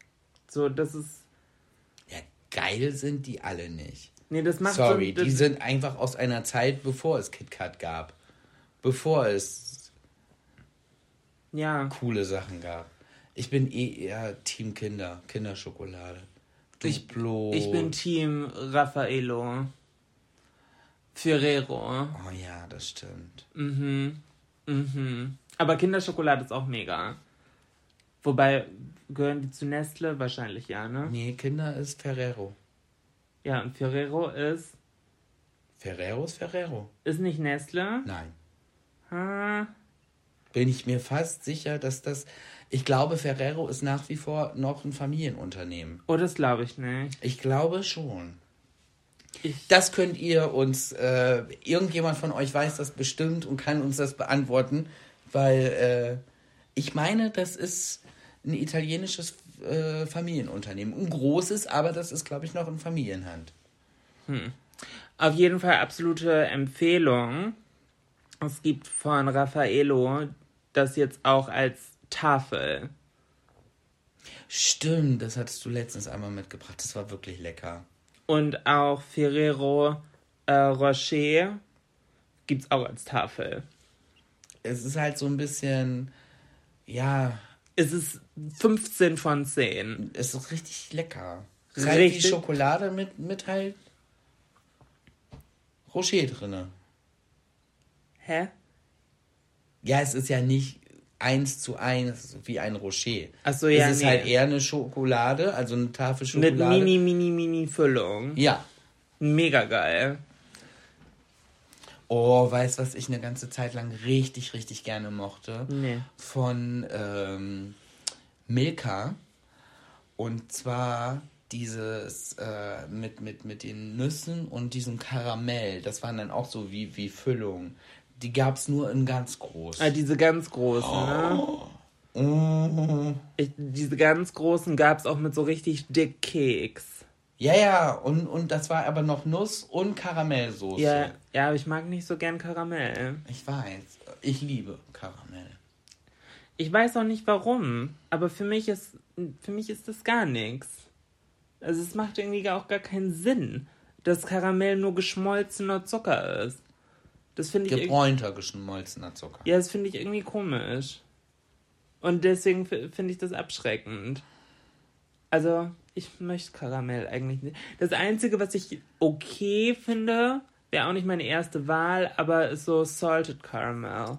so, das ist. Ja, geil sind die alle nicht. Nee, das macht Sorry, so. die sind einfach aus einer Zeit, bevor es KitKat gab. Bevor es ja. coole Sachen gab. Ich bin eh eher Team Kinder, Kinderschokolade. Ich- Duplo. Ich bin Team Raffaello. Ferrero. Oh ja, das stimmt. Mhm. Mhm. Aber Kinderschokolade ist auch mega. Wobei, gehören die zu Nestle? Wahrscheinlich ja, ne? Nee, Kinder ist Ferrero. Ja, und Ferrero ist. Ferrero ist Ferrero. Ist nicht Nestle? Nein. Ah, Bin ich mir fast sicher, dass das. Ich glaube, Ferrero ist nach wie vor noch ein Familienunternehmen. oh, das glaube ich nicht. Ich glaube schon. Ich, Das könnt ihr uns, äh, irgendjemand von euch weiß das bestimmt und kann uns das beantworten, weil äh, ich meine, das ist ein italienisches äh, Familienunternehmen. Ein großes, aber das ist, glaube ich, noch in Familienhand. Auf jeden Fall absolute Empfehlung. Es gibt von Raffaello das jetzt auch als Tafel. Stimmt, das hattest du letztens einmal mitgebracht. Das war wirklich lecker. Und auch Ferrero äh, Rocher gibt's auch als Tafel. Es ist halt so ein bisschen, ja, Es ist 15 von 10. es ist richtig lecker. Es Richtig? Schokolade mit, mit halt Rocher drinne. Hä? Ja, es ist ja nicht eins zu eins wie ein Rocher. Ach so, ja, Es ist nee. halt eher eine Schokolade, also eine Tafel Mit Schokolade. mini, mini, mini Füllung. Ja. Mega geil. Oh, weißt was ich eine ganze Zeit lang richtig, richtig gerne mochte? Nee. Von ähm, Milka. Und zwar dieses äh, mit, mit, mit den Nüssen und diesem Karamell. Das waren dann auch so wie, wie Füllung. Die gab es nur in ganz groß. Ah, diese ganz großen, ne? Mm. Ich, diese ganz großen gab's auch mit so richtig dick Keks. Ja, ja, und, und das war aber noch Nuss und Karamellsoße. Ja, ja, aber ich mag nicht so gern Karamell. Ich weiß. Ich liebe Karamell. Ich weiß auch nicht warum, aber für mich ist für mich ist das gar nichts. Also es macht irgendwie auch gar keinen Sinn, dass Karamell nur geschmolzener Zucker ist. Das finde ich. Gebräunter geschmolzener Zucker. Ja, das finde ich irgendwie komisch. Und deswegen finde ich das abschreckend. Also, ich möchte Karamell eigentlich nicht. Das Einzige, was ich okay finde, wäre auch nicht meine erste Wahl, aber ist so Salted Caramel.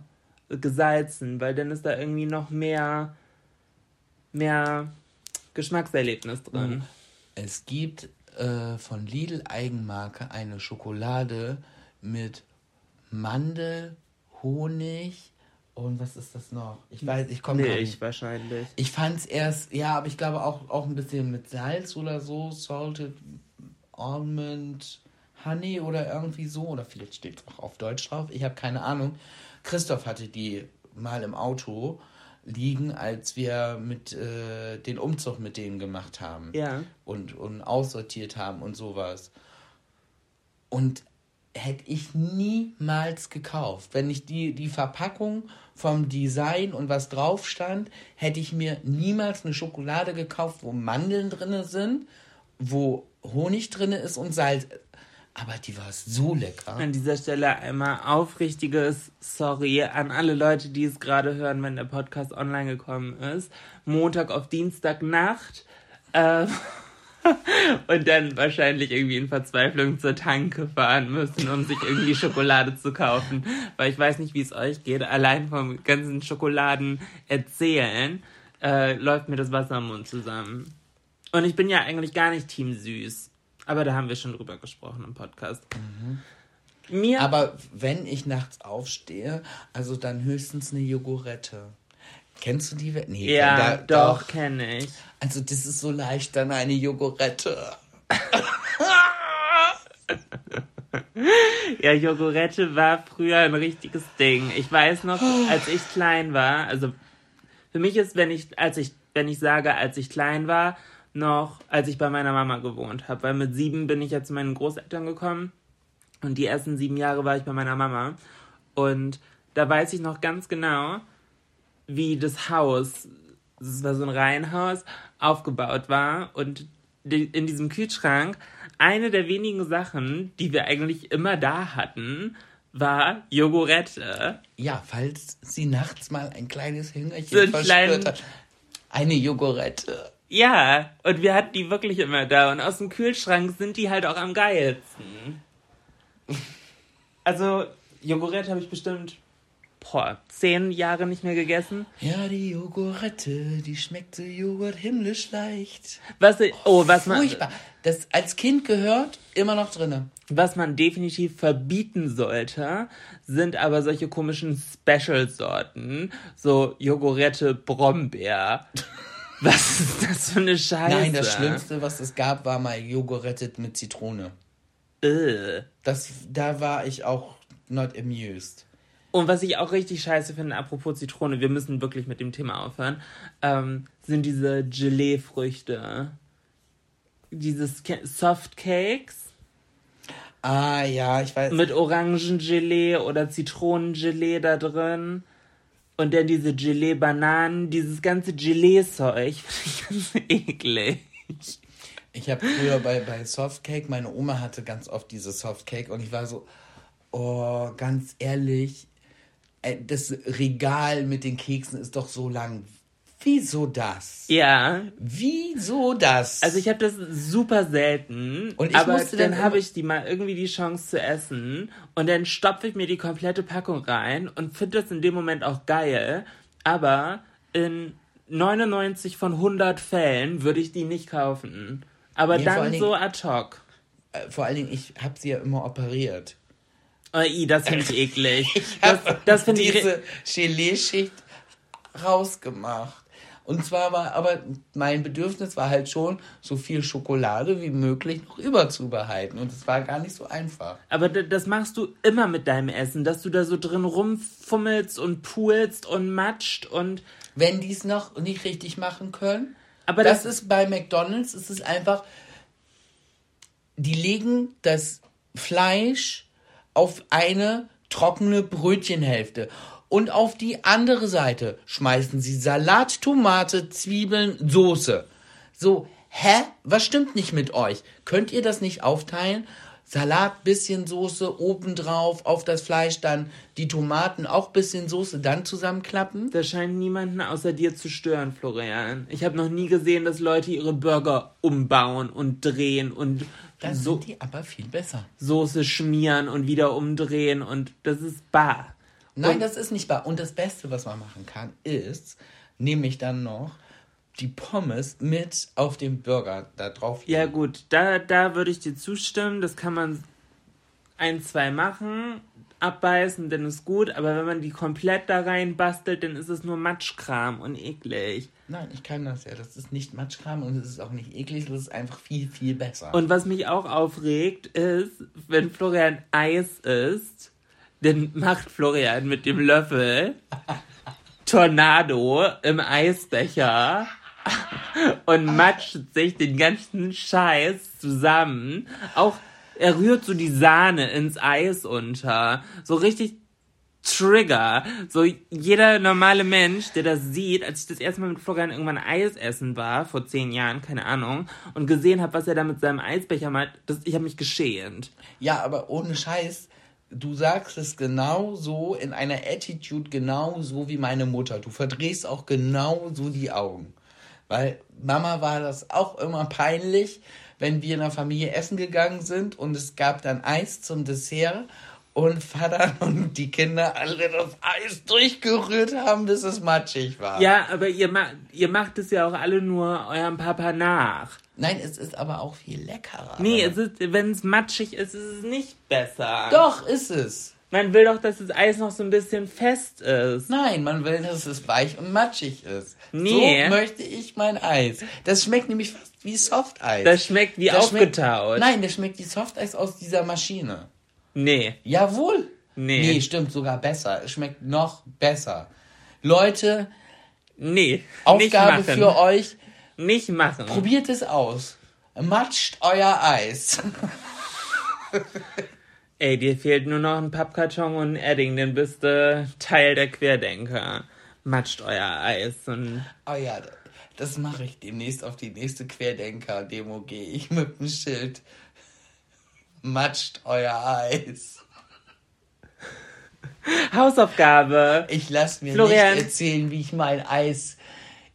Gesalzen, weil dann ist da irgendwie noch mehr, mehr Geschmackserlebnis drin. Mhm. Es gibt äh, von Lidl Eigenmarke eine Schokolade mit Mandel, Honig und was ist das noch? Ich weiß, ich komme Milch nicht. wahrscheinlich. Ich fand es erst, ja, aber ich glaube auch, auch ein bisschen mit Salz oder so, salted almond honey oder irgendwie so oder vielleicht steht es auch auf Deutsch drauf. Ich habe keine Ahnung. Christoph hatte die mal im Auto liegen, als wir mit äh, den Umzug mit denen gemacht haben. Ja. Und, und aussortiert haben und sowas. Und hätte ich niemals gekauft. Wenn ich die, die Verpackung vom Design und was drauf stand, hätte ich mir niemals eine Schokolade gekauft, wo Mandeln drin sind, wo Honig drin ist und Salz. Aber die war so lecker. An dieser Stelle einmal aufrichtiges Sorry an alle Leute, die es gerade hören, wenn der Podcast online gekommen ist. Montag auf Dienstagnacht. Äh, und dann wahrscheinlich irgendwie in Verzweiflung zur Tanke fahren müssen, um sich irgendwie Schokolade zu kaufen. Weil ich weiß nicht, wie es euch geht. Allein vom ganzen Schokoladen erzählen äh, läuft mir das Wasser im Mund zusammen. Und ich bin ja eigentlich gar nicht Team Süß. Aber da haben wir schon drüber gesprochen im Podcast. Mhm. Mir Aber wenn ich nachts aufstehe, also dann höchstens eine Jogurette. Kennst du die? Nee, ja, da, doch, doch. kenne ich. Also das ist so leicht dann eine Jogurette. ja, Jogurette war früher ein richtiges Ding. Ich weiß noch, als ich klein war, also für mich ist, wenn ich, als ich, wenn ich sage, als ich klein war, noch, als ich bei meiner Mama gewohnt habe. Weil mit sieben bin ich ja zu meinen Großeltern gekommen. Und die ersten sieben Jahre war ich bei meiner Mama. Und da weiß ich noch ganz genau, wie das Haus, das war so ein Reihenhaus, aufgebaut war. Und in diesem Kühlschrank, eine der wenigen Sachen, die wir eigentlich immer da hatten, war Jogurette. Ja, falls sie nachts mal ein kleines Hüngerchen so verspürt hat. Eine Jogurette. Ja, und wir hatten die wirklich immer da. Und aus dem Kühlschrank sind die halt auch am geilsten. Also, Joghurt habe ich bestimmt, boah, zehn Jahre nicht mehr gegessen. Ja, die Joghurette, die schmeckt so Joghurt himmlisch leicht. Was, oh, was man. Furchtbar. Das als Kind gehört, immer noch drinne. Was man definitiv verbieten sollte, sind aber solche komischen Special-Sorten. So Joghurette Brombeer. Was ist das für eine Scheiße? Nein, das Schlimmste, was es gab, war mal Joghurt mit Zitrone. Äh. Das, da war ich auch not amused. Und was ich auch richtig scheiße finde, apropos Zitrone, wir müssen wirklich mit dem Thema aufhören, ähm, sind diese Gelee-Früchte. Diese Softcakes. Ah, ja, ich weiß. Mit Orangengelee oder Zitronengelee da drin. Und dann diese Gelee-Bananen, dieses ganze Gelee-Zeug, finde ich ganz eklig. Ich habe früher bei, bei Softcake, meine Oma hatte ganz oft diese Softcake und ich war so, oh, ganz ehrlich, das Regal mit den Keksen ist doch so lang. Wieso das? Ja. Wieso das? Also ich habe das super selten. Und ich aber musste dann habe ich die mal irgendwie die Chance zu essen und dann stopfe ich mir die komplette Packung rein und finde das in dem Moment auch geil. Aber in 99 von 100 Fällen würde ich die nicht kaufen. Aber ja, dann so ad hoc. Äh, vor allen Dingen, ich habe sie ja immer operiert. Oh, i, das finde ich eklig. ich das, das finde ich. Diese Gelee-Schicht rausgemacht. Und zwar war, aber mein Bedürfnis war halt schon, so viel Schokolade wie möglich noch überzubehalten. Und es war gar nicht so einfach. Aber das machst du immer mit deinem Essen, dass du da so drin rumfummelst und poolst und matscht und. Wenn die es noch nicht richtig machen können. Aber das, das ist bei McDonalds, es ist einfach, die legen das Fleisch auf eine trockene Brötchenhälfte. Und auf die andere Seite schmeißen sie Salat, Tomate, Zwiebeln, Soße. So, hä? Was stimmt nicht mit euch? Könnt ihr das nicht aufteilen? Salat, bisschen Soße, obendrauf, auf das Fleisch, dann die Tomaten, auch bisschen Soße, dann zusammenklappen? Das scheint niemanden außer dir zu stören, Florian. Ich habe noch nie gesehen, dass Leute ihre Burger umbauen und drehen und Dann so sind die aber viel besser. Soße schmieren und wieder umdrehen und das ist bar. Nein, Und- das ist nicht wahr. Und das Beste, was man machen kann, ist, nämlich dann noch die Pommes mit auf dem Burger da drauf. Ja gut, da, da würde ich dir zustimmen. Das kann man ein, zwei machen, abbeißen, dann ist gut. Aber wenn man die komplett da rein bastelt, dann ist es nur Matschkram und eklig. Nein, ich kann das ja. Das ist nicht Matschkram und es ist auch nicht eklig. Das ist einfach viel, viel besser. Und was mich auch aufregt, ist, wenn Florian Eis isst, dann macht Florian mit dem Löffel Tornado im Eisbecher und matscht sich den ganzen Scheiß zusammen. Auch er rührt so die Sahne ins Eis unter. So richtig Trigger. So jeder normale Mensch, der das sieht, als ich das erste Mal mit Florian irgendwann Eis essen war, vor zehn Jahren, keine Ahnung, und gesehen habe, was er da mit seinem Eisbecher macht, das, ich habe mich geschämt. Ja, aber ohne Scheiß, du sagst es genau so, in einer Attitude genau so wie meine Mutter. Du verdrehst auch genau so die Augen. Weil Mama war das auch immer peinlich, wenn wir in der Familie essen gegangen sind und es gab dann Eis zum Dessert und Vater und die Kinder alle das Eis durchgerührt haben, bis es matschig war. Ja, aber ihr, ma ihr macht es ja auch alle nur eurem Papa nach. Nein, es ist aber auch viel leckerer. Nee, es ist, wenn es matschig ist, ist es nicht besser. Doch, ist es. Man will doch, dass das Eis noch so ein bisschen fest ist. Nein, man will, dass es weich und matschig ist. Nee. So möchte ich mein Eis. Das schmeckt nämlich fast wie Softeis. Das schmeckt wie Das schmeckt- aufgetaut. Nein, das schmeckt wie Softeis aus dieser Maschine. Nee. Jawohl. Nee. Nee, stimmt, sogar besser. Es schmeckt noch besser. Leute, Nee. Aufgabe für euch, Nicht machen. probiert es aus. Matscht euer Eis. Ey, dir fehlt nur noch ein Pappkarton und ein Edding, dann bist du Teil der Querdenker. Matscht euer Eis und Oh ja, das mache ich demnächst auf die nächste Querdenker-Demo gehe ich mit dem Schild. Matscht euer Eis. Hausaufgabe. Ich lasse mir Florian. nicht erzählen, wie ich mein Eis.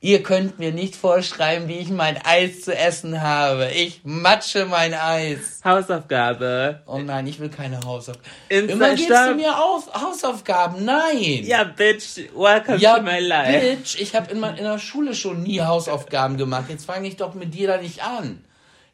Ihr könnt mir nicht vorschreiben, wie ich mein Eis zu essen habe. Ich matsche mein Eis. Hausaufgabe. Oh nein, ich will keine Hausaufgaben. Insta- Immer gibst du mir auf Hausaufgaben. Nein. Ja, Bitch, welcome Ja, to my life. Bitch, ich habe in, in der Schule schon nie Hausaufgaben gemacht. Jetzt fange ich doch mit dir da nicht an.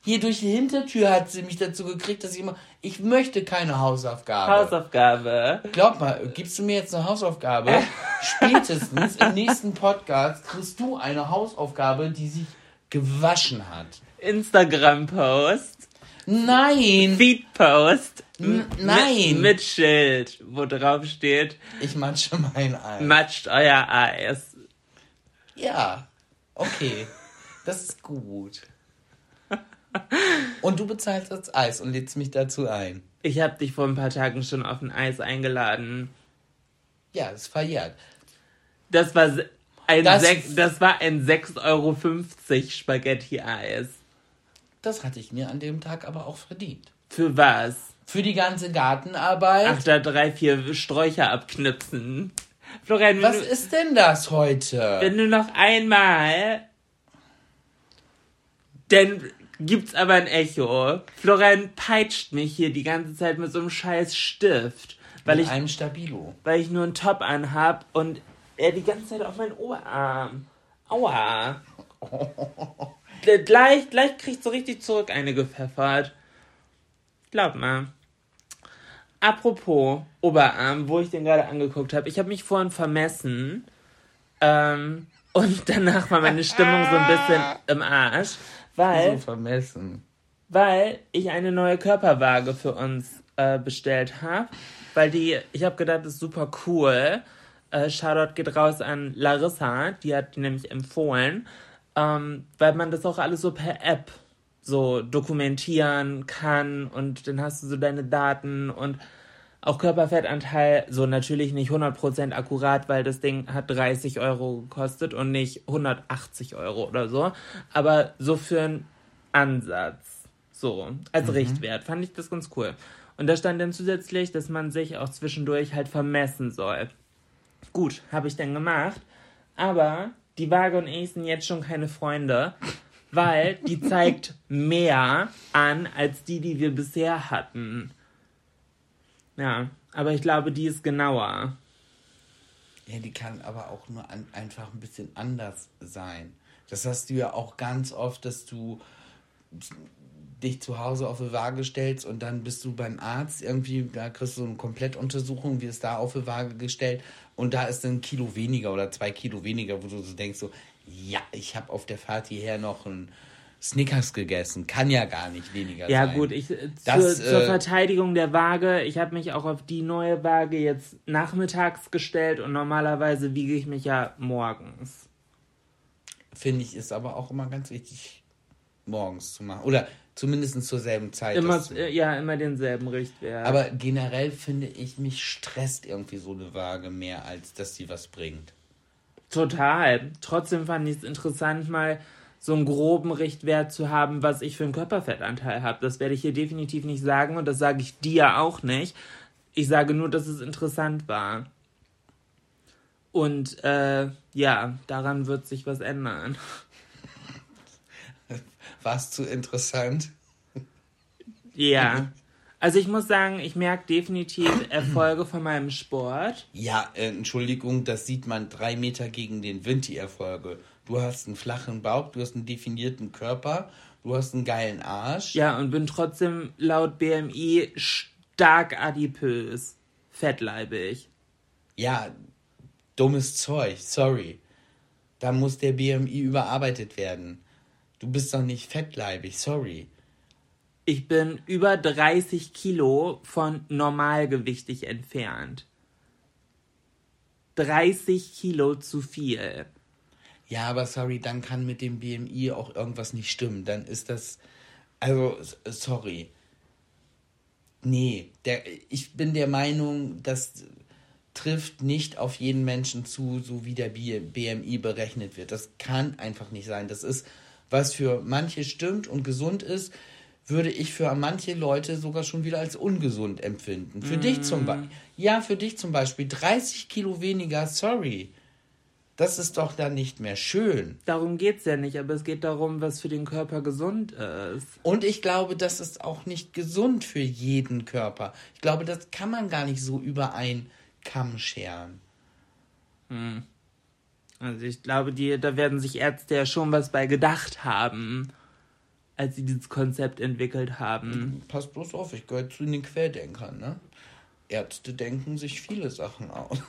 Hier durch die Hintertür hat sie mich dazu gekriegt, dass ich immer, ich möchte keine Hausaufgabe. Hausaufgabe. Glaub mal, gibst du mir jetzt eine Hausaufgabe? Spätestens im nächsten Podcast kriegst du eine Hausaufgabe, die sich gewaschen hat. Instagram-Post. Nein! Feed-Post. Nein. Mit, mit Schild, wo drauf steht, Ich matsche mein Ei. matscht euer Eis. Ja, okay. Das ist gut. Und du bezahlst das Eis und lädst mich dazu ein. Ich habe dich vor ein paar Tagen schon auf ein Eis eingeladen. Ja, das ist verjährt. Das war ein Das- Sech- das war ein 6,50 Euro Spaghetti-Eis. Das hatte ich mir an dem Tag aber auch verdient. Für was? Für die ganze Gartenarbeit. Ach, da drei, vier Sträucher abknipsen. Florian, Was du, ist denn das heute? wenn du noch einmal. Dann gibt's aber ein Echo. Florian peitscht mich hier die ganze Zeit mit so einem scheiß Stift. Weil Mit ich, einem Stabilo. weil ich nur einen Top anhab und er die ganze Zeit auf meinen Oberarm. Aua. Gleich, gleich kriegt so richtig zurück eine gepfeffert. Glaub mal. Apropos Oberarm, wo ich den gerade angeguckt habe. Ich habe mich vorhin vermessen. Ähm, und danach war meine Stimmung so ein bisschen im Arsch. Weil So vermessen. weil ich eine neue Körperwaage für uns äh, bestellt habe. Weil die, ich habe gedacht, das ist super cool. Äh, Shoutout geht raus an Larissa, die hat die nämlich empfohlen, ähm, weil man das auch alles so per App so dokumentieren kann und dann hast du so deine Daten und Auch Körperfettanteil, so natürlich nicht 100% akkurat, weil das Ding hat 30 Euro gekostet und nicht 180 Euro oder so. Aber so für einen Ansatz, so als mhm. Richtwert, fand ich das ganz cool. Und da stand dann zusätzlich, dass man sich auch zwischendurch halt vermessen soll. Gut, habe ich dann gemacht. Aber die Waage und ich sind jetzt schon keine Freunde, weil die zeigt mehr an als die, die wir bisher hatten. Ja, aber ich glaube, die ist genauer. Ja, die kann aber auch nur an, einfach ein bisschen anders sein. Das hast du ja auch ganz oft, dass du dich zu Hause auf die Waage stellst und dann bist du beim Arzt irgendwie, da kriegst du eine Komplettuntersuchung, wie ist da auf die Waage gestellt und da ist ein Kilo weniger oder zwei Kilo weniger, wo du so denkst so, ja, ich habe auf der Fahrt hierher noch ein Snickers gegessen. Kann ja gar nicht weniger ja, sein. Ja, gut, ich, äh, das, zur, äh, zur, Verteidigung der Waage, ich habe mich auch auf die neue Waage jetzt nachmittags gestellt und normalerweise wiege ich mich ja morgens. Finde ich, ist aber auch immer ganz wichtig, morgens zu machen. Oder zumindest zur selben Zeit. Immer, ja, immer denselben Richtwert. Aber generell finde ich, mich stresst irgendwie so eine Waage mehr, als dass sie was bringt. Total. Trotzdem fand ich es interessant, mal so einen groben Richtwert zu haben, was ich für einen Körperfettanteil habe. Das werde ich hier definitiv nicht sagen und das sage ich dir auch nicht. Ich sage nur, dass es interessant war. Und äh, ja, daran wird sich was ändern. War es zu interessant? Ja. Also ich muss sagen, ich merke definitiv Erfolge von meinem Sport. Ja, äh, Entschuldigung, das sieht man drei Meter gegen den Wind, die Erfolge. Du hast einen flachen Bauch, du hast einen definierten Körper, du hast einen geilen Arsch. Ja, und bin trotzdem laut BMI stark adipös. Fettleibig. Ja, dummes Zeug, sorry. Da muss der BMI überarbeitet werden. Du bist doch nicht fettleibig, sorry. Ich bin über 30 Kilo von normalgewichtig entfernt. 30 Kilo zu viel. Ja, aber sorry, dann kann mit dem BMI auch irgendwas nicht stimmen. Dann ist das. Also, sorry. Nee, der, ich bin der Meinung, das trifft nicht auf jeden Menschen zu, so wie der BMI berechnet wird. Das kann einfach nicht sein. Das ist, was für manche stimmt und gesund ist, würde ich für manche Leute sogar schon wieder als ungesund empfinden. Für mm. dich zum Beispiel. Ja, für dich zum Beispiel 30 Kilo weniger, sorry. Das ist doch dann nicht mehr schön. Darum geht es ja nicht, aber es geht darum, was für den Körper gesund ist. Und ich glaube, das ist auch nicht gesund für jeden Körper. Ich glaube, das kann man gar nicht so über einen Kamm scheren. Hm. Also ich glaube, die, da werden sich Ärzte ja schon was bei gedacht haben, als sie dieses Konzept entwickelt haben. Pass bloß auf, ich gehöre zu den Querdenkern, ne? Ärzte denken sich viele Sachen aus.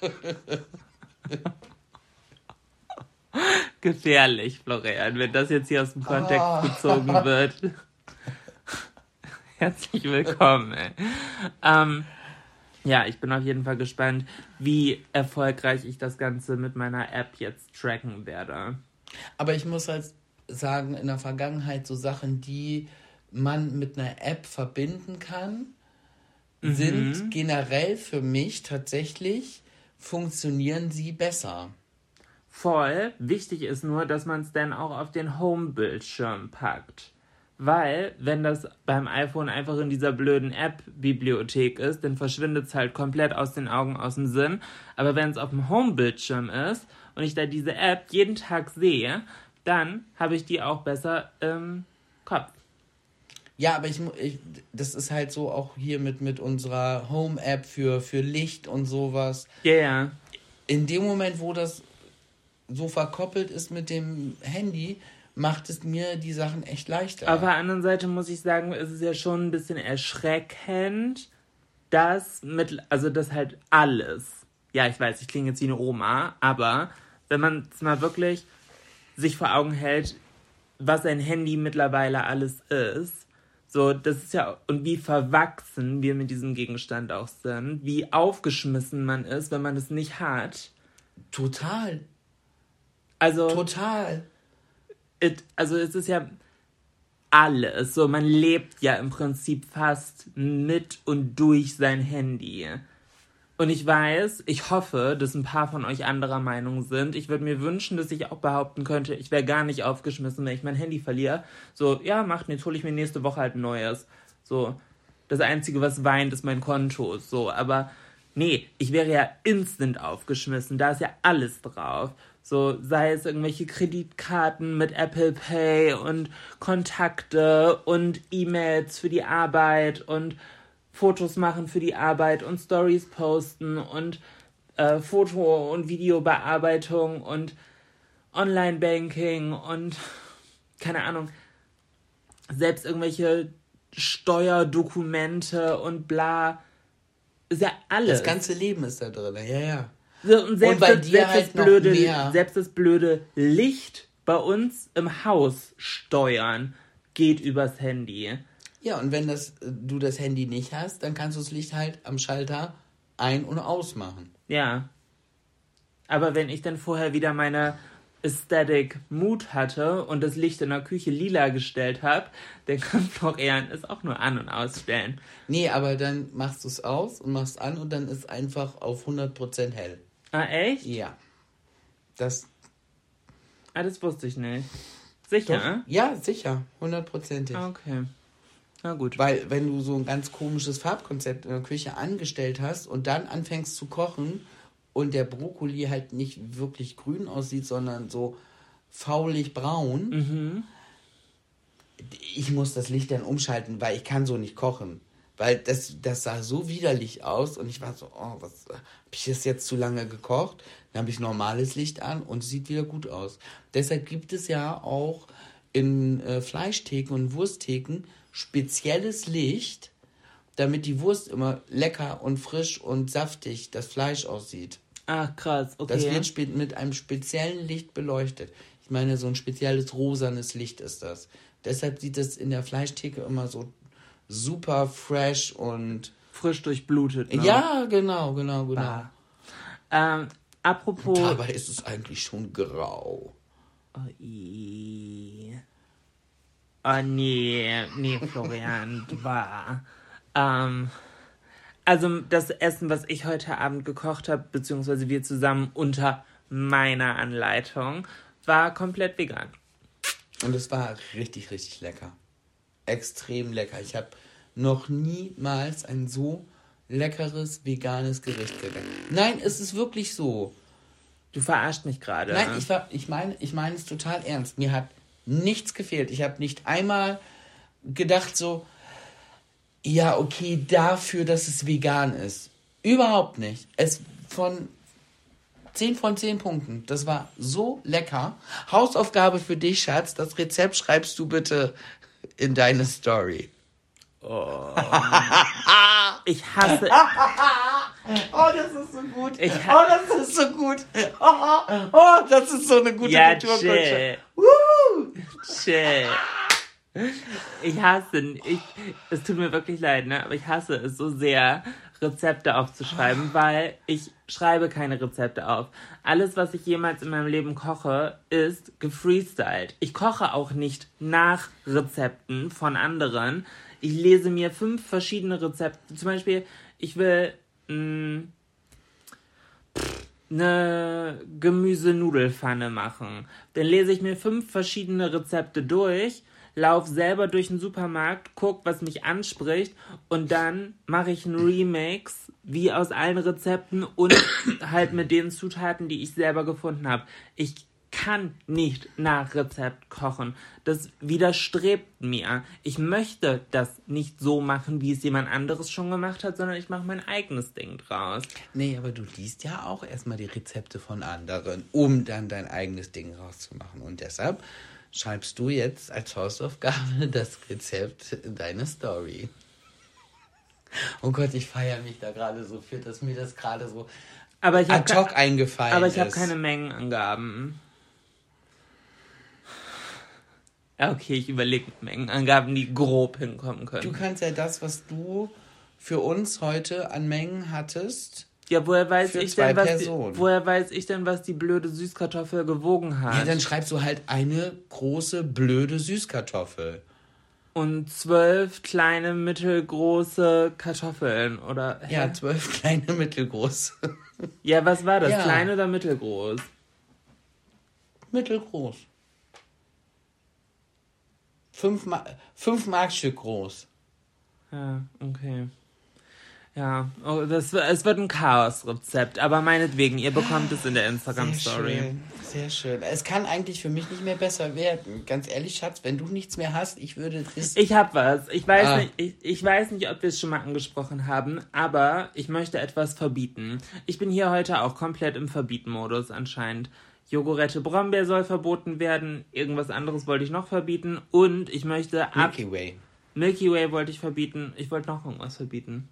Gefährlich, Florian, wenn das jetzt hier aus dem Kontext oh. gezogen wird. Herzlich willkommen. Ähm, ja, ich bin auf jeden Fall gespannt, wie erfolgreich ich das Ganze mit meiner App jetzt tracken werde. Aber ich muss halt sagen, in der Vergangenheit so Sachen, die man mit einer App verbinden kann, mhm. sind generell für mich tatsächlich funktionieren sie besser. Voll. Wichtig ist nur, dass man es dann auch auf den Home-Bildschirm packt. Weil, wenn das beim iPhone einfach in dieser blöden App-Bibliothek ist, dann verschwindet es halt komplett aus den Augen, aus dem Sinn. Aber wenn es auf dem Home-Bildschirm ist und ich da diese App jeden Tag sehe, dann habe ich die auch besser im Kopf. Ja, aber ich, ich das ist halt so auch hier mit, mit unserer Home-App für, für Licht und sowas. Ja, yeah. ja. In dem Moment, wo das so verkoppelt ist mit dem Handy, macht es mir die Sachen echt leichter. Auf der anderen Seite muss ich sagen, es ist ja schon ein bisschen erschreckend, dass mit, also das halt alles. Ja, ich weiß, ich klinge jetzt wie eine Oma, aber wenn man es mal wirklich sich vor Augen hält, was ein Handy mittlerweile alles ist, so, das ist ja, und wie verwachsen wir mit diesem Gegenstand auch sind, wie aufgeschmissen man ist, wenn man es nicht hat. Total. Also. Total. It, also, es ist ja, alles. So, man lebt ja im Prinzip fast mit und durch sein Handy. Und ich weiß, ich hoffe, dass ein paar von euch anderer Meinung sind. Ich würde mir wünschen, dass ich auch behaupten könnte, ich wäre gar nicht aufgeschmissen, wenn ich mein Handy verliere. So, ja, macht nichts, hole ich mir nächste Woche halt ein neues. So, das Einzige, was weint, ist mein Konto. So, aber nee, ich wäre ja instant aufgeschmissen. Da ist ja alles drauf. So, sei es irgendwelche Kreditkarten mit Apple Pay und Kontakte und E-Mails für die Arbeit und Fotos machen für die Arbeit und Stories posten und äh, Foto- und Videobearbeitung und Online-Banking und keine Ahnung, selbst irgendwelche Steuerdokumente und bla. Ist ja alles. Das ganze Leben ist da drin, ja, ja. So, und selbst, und das, selbst, halt das blöde, selbst das blöde Licht bei uns im Haus steuern geht übers Handy. Ja, und wenn das, du das Handy nicht hast, dann kannst du das Licht halt am Schalter ein- und ausmachen. Ja. Aber wenn ich dann vorher wieder meine Aesthetic Mood hatte und das Licht in der Küche lila gestellt habe, dann kann Florian es auch nur an- und ausstellen. Nee, aber dann machst du es aus und machst an und dann ist einfach auf 100% hell. Ah, echt? Ja. Das. Ah, das wusste ich nicht. Sicher? Doch, ja, sicher. Hundertprozentig. Ah, okay. Na gut. Weil, wenn du so ein ganz komisches Farbkonzept in der Küche angestellt hast und dann anfängst zu kochen und der Brokkoli halt nicht wirklich grün aussieht, sondern so faulig braun, mhm. ich muss das Licht dann umschalten, weil ich kann so nicht kochen. Weil das, das sah so widerlich aus und ich war so, oh, was habe ich das jetzt zu lange gekocht? Dann habe ich normales Licht an und es sieht wieder gut aus. Deshalb gibt es ja auch in äh, Fleischtheken und Wursttheken spezielles Licht, damit die Wurst immer lecker und frisch und saftig das Fleisch aussieht. Ach, krass, okay. Das wird mit einem speziellen Licht beleuchtet. Ich meine, so ein spezielles rosanes Licht ist das. Deshalb sieht es in der Fleischtheke immer so super fresh und. Frisch durchblutet. Ne? Ja, genau, genau, genau. Ähm, apropos. Dabei ist es eigentlich schon grau. Oh, i. Oh nee, nee, Florian, war. Ähm, also das Essen, was ich heute Abend gekocht habe, beziehungsweise wir zusammen unter meiner Anleitung, war komplett vegan. Und es war richtig, richtig lecker. Extrem lecker. Ich habe noch niemals ein so leckeres veganes Gericht gegessen. Nein, es ist wirklich so. Du verarscht mich gerade. Nein, ich, ich meine ich mein es total ernst. Mir hat nichts gefehlt. Ich habe nicht einmal gedacht so, ja, okay, dafür, dass es vegan ist. Überhaupt nicht. Es von 10 von 10 Punkten. Das war so lecker. Hausaufgabe für dich, Schatz. Das Rezept schreibst du bitte in deine Story. Oh. ich hasse. oh, das ist so gut. Ich oh, das ist so gut. Oh, oh, das ist so eine gute ja, Kulturkutsche. Chill. Ich hasse, ich, es tut mir wirklich leid, ne? aber ich hasse es so sehr, Rezepte aufzuschreiben, weil ich schreibe keine Rezepte auf. Alles, was ich jemals in meinem Leben koche, ist gefreestylt. Ich koche auch nicht nach Rezepten von anderen. Ich lese mir fünf verschiedene Rezepte. Zum Beispiel, ich will mh, mm, eine Gemüsenudelfanne machen. Dann lese ich mir fünf verschiedene Rezepte durch, laufe selber durch den Supermarkt, guck, was mich anspricht und dann mache ich einen Remix wie aus allen Rezepten und halt mit den Zutaten, die ich selber gefunden habe. Ich kann nicht nach Rezept kochen. Das widerstrebt mir. Ich möchte das nicht so machen, wie es jemand anderes schon gemacht hat, sondern ich mache mein eigenes Ding draus. Nee, aber du liest ja auch erstmal die Rezepte von anderen, um dann dein eigenes Ding rauszumachen. Und deshalb schreibst du jetzt als Hausaufgabe das Rezept in deine Story. Oh Gott, ich feiere mich da gerade so für, dass mir das gerade so aber ich ad hoc eingefallen aber ich habe keine Mengenangaben. Okay, ich überlege Mengenangaben, die grob hinkommen können. Du kannst ja das, was du für uns heute an Mengen hattest. Ja, woher weiß ich denn, was die, woher weiß ich denn, was die blöde Süßkartoffel gewogen hat? Ja, dann schreibst du halt eine große blöde Süßkartoffel. Und zwölf kleine, mittelgroße Kartoffeln, oder? Hä? Ja, zwölf kleine, mittelgroße. Ja, was war das? Ja. Klein oder mittelgroß? Mittelgroß. Fünf, Ma fünf Markstück groß. Ja, okay. Ja, oh, das, es wird ein Chaos-Rezept, aber meinetwegen, ihr bekommt es in der Instagram-Story. Sehr schön, sehr schön. Es kann eigentlich für mich nicht mehr besser werden. Ganz ehrlich, Schatz, wenn du nichts mehr hast, ich würde das. Ich hab was. Ich weiß, ah. nicht, ich, ich weiß nicht, ob wir es schon mal angesprochen haben, aber ich möchte etwas verbieten. Ich bin hier heute auch komplett im Verbieten-Modus anscheinend. Jogurette Brombeer soll verboten werden. Irgendwas anderes wollte ich noch verbieten. Und ich möchte ab. Milky Way. Milky Way wollte ich verbieten. Ich wollte noch irgendwas verbieten.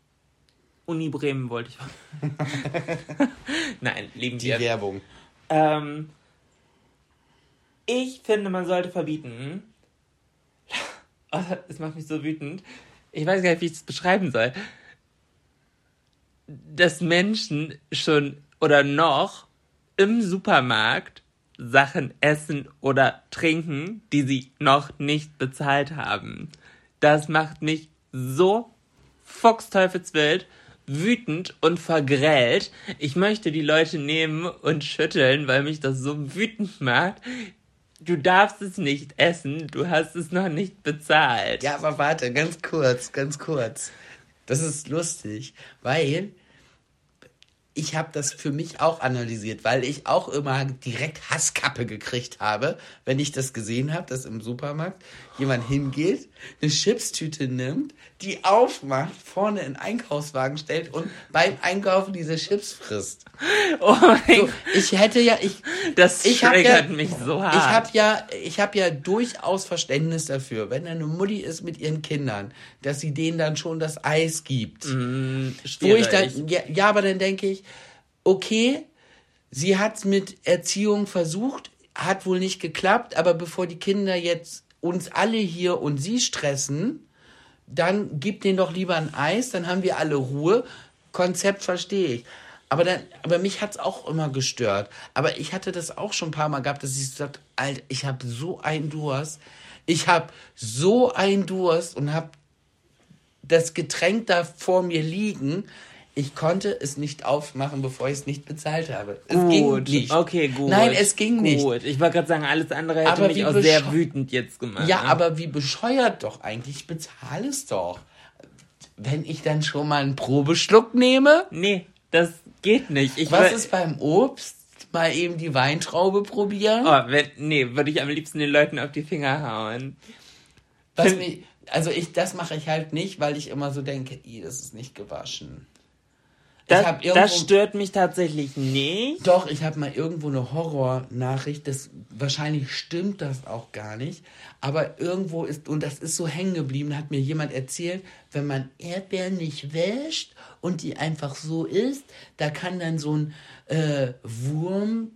Uni Bremen wollte ich. Nein, lieben Die wir. Werbung. Ähm, ich finde, man sollte verbieten. Oh, es macht mich so wütend. Ich weiß gar nicht, wie ich das beschreiben soll. Dass Menschen schon oder noch im Supermarkt Sachen essen oder trinken, die sie noch nicht bezahlt haben. Das macht mich so fuchsteufelswild wütend und vergrellt. Ich möchte die Leute nehmen und schütteln, weil mich das so wütend macht. Du darfst es nicht essen, du hast es noch nicht bezahlt. Ja, aber warte, ganz kurz, ganz kurz. Das ist lustig, weil ich habe das für mich auch analysiert, weil ich auch immer direkt Hasskappe gekriegt habe, wenn ich das gesehen habe, dass im Supermarkt jemand hingeht, eine Chipstüte nimmt, die aufmacht, vorne in den Einkaufswagen stellt und beim Einkaufen diese Chips frisst. Oh mein so, ich hätte ja ich das ich triggert ja, mich so hart. Ich habe ja ich habe ja durchaus Verständnis dafür, wenn eine Mutti ist mit ihren Kindern, dass sie denen dann schon das Eis gibt. Mm, wo ich dann ja, ja, aber dann denke ich, okay, sie hat es mit Erziehung versucht, hat wohl nicht geklappt, aber bevor die Kinder jetzt uns alle hier und sie stressen, dann gib denen doch lieber ein Eis, dann haben wir alle Ruhe. Konzept verstehe ich. Aber, dann, aber mich hat es auch immer gestört. Aber ich hatte das auch schon ein paar Mal gehabt, dass ich gesagt Alter, ich habe so einen Durst. Ich habe so einen Durst und habe das Getränk da vor mir liegen ich konnte es nicht aufmachen, bevor ich es nicht bezahlt habe. Es gut. ging nicht. Okay, gut. Nein, es ging gut. nicht. Gut. Ich wollte gerade sagen, alles andere hätte aber mich auch sehr wütend jetzt gemacht. Ja, ne? aber wie bescheuert doch eigentlich. Ich bezahle es doch. Wenn ich dann schon mal einen Probeschluck nehme? Nee, das geht nicht. Ich Was ist beim Obst? Mal eben die Weintraube probieren? Oh, wenn, nee, würde ich am liebsten den Leuten auf die Finger hauen. Was mich, also ich, das mache ich halt nicht, weil ich immer so denke, das ist nicht gewaschen. Das, irgendwo, das stört mich tatsächlich nicht. Doch, ich habe mal irgendwo eine Horrornachricht, das wahrscheinlich stimmt das auch gar nicht, aber irgendwo ist und das ist so hängen geblieben, hat mir jemand erzählt, wenn man Erdbeeren nicht wäscht und die einfach so isst, da kann dann so ein äh, Wurm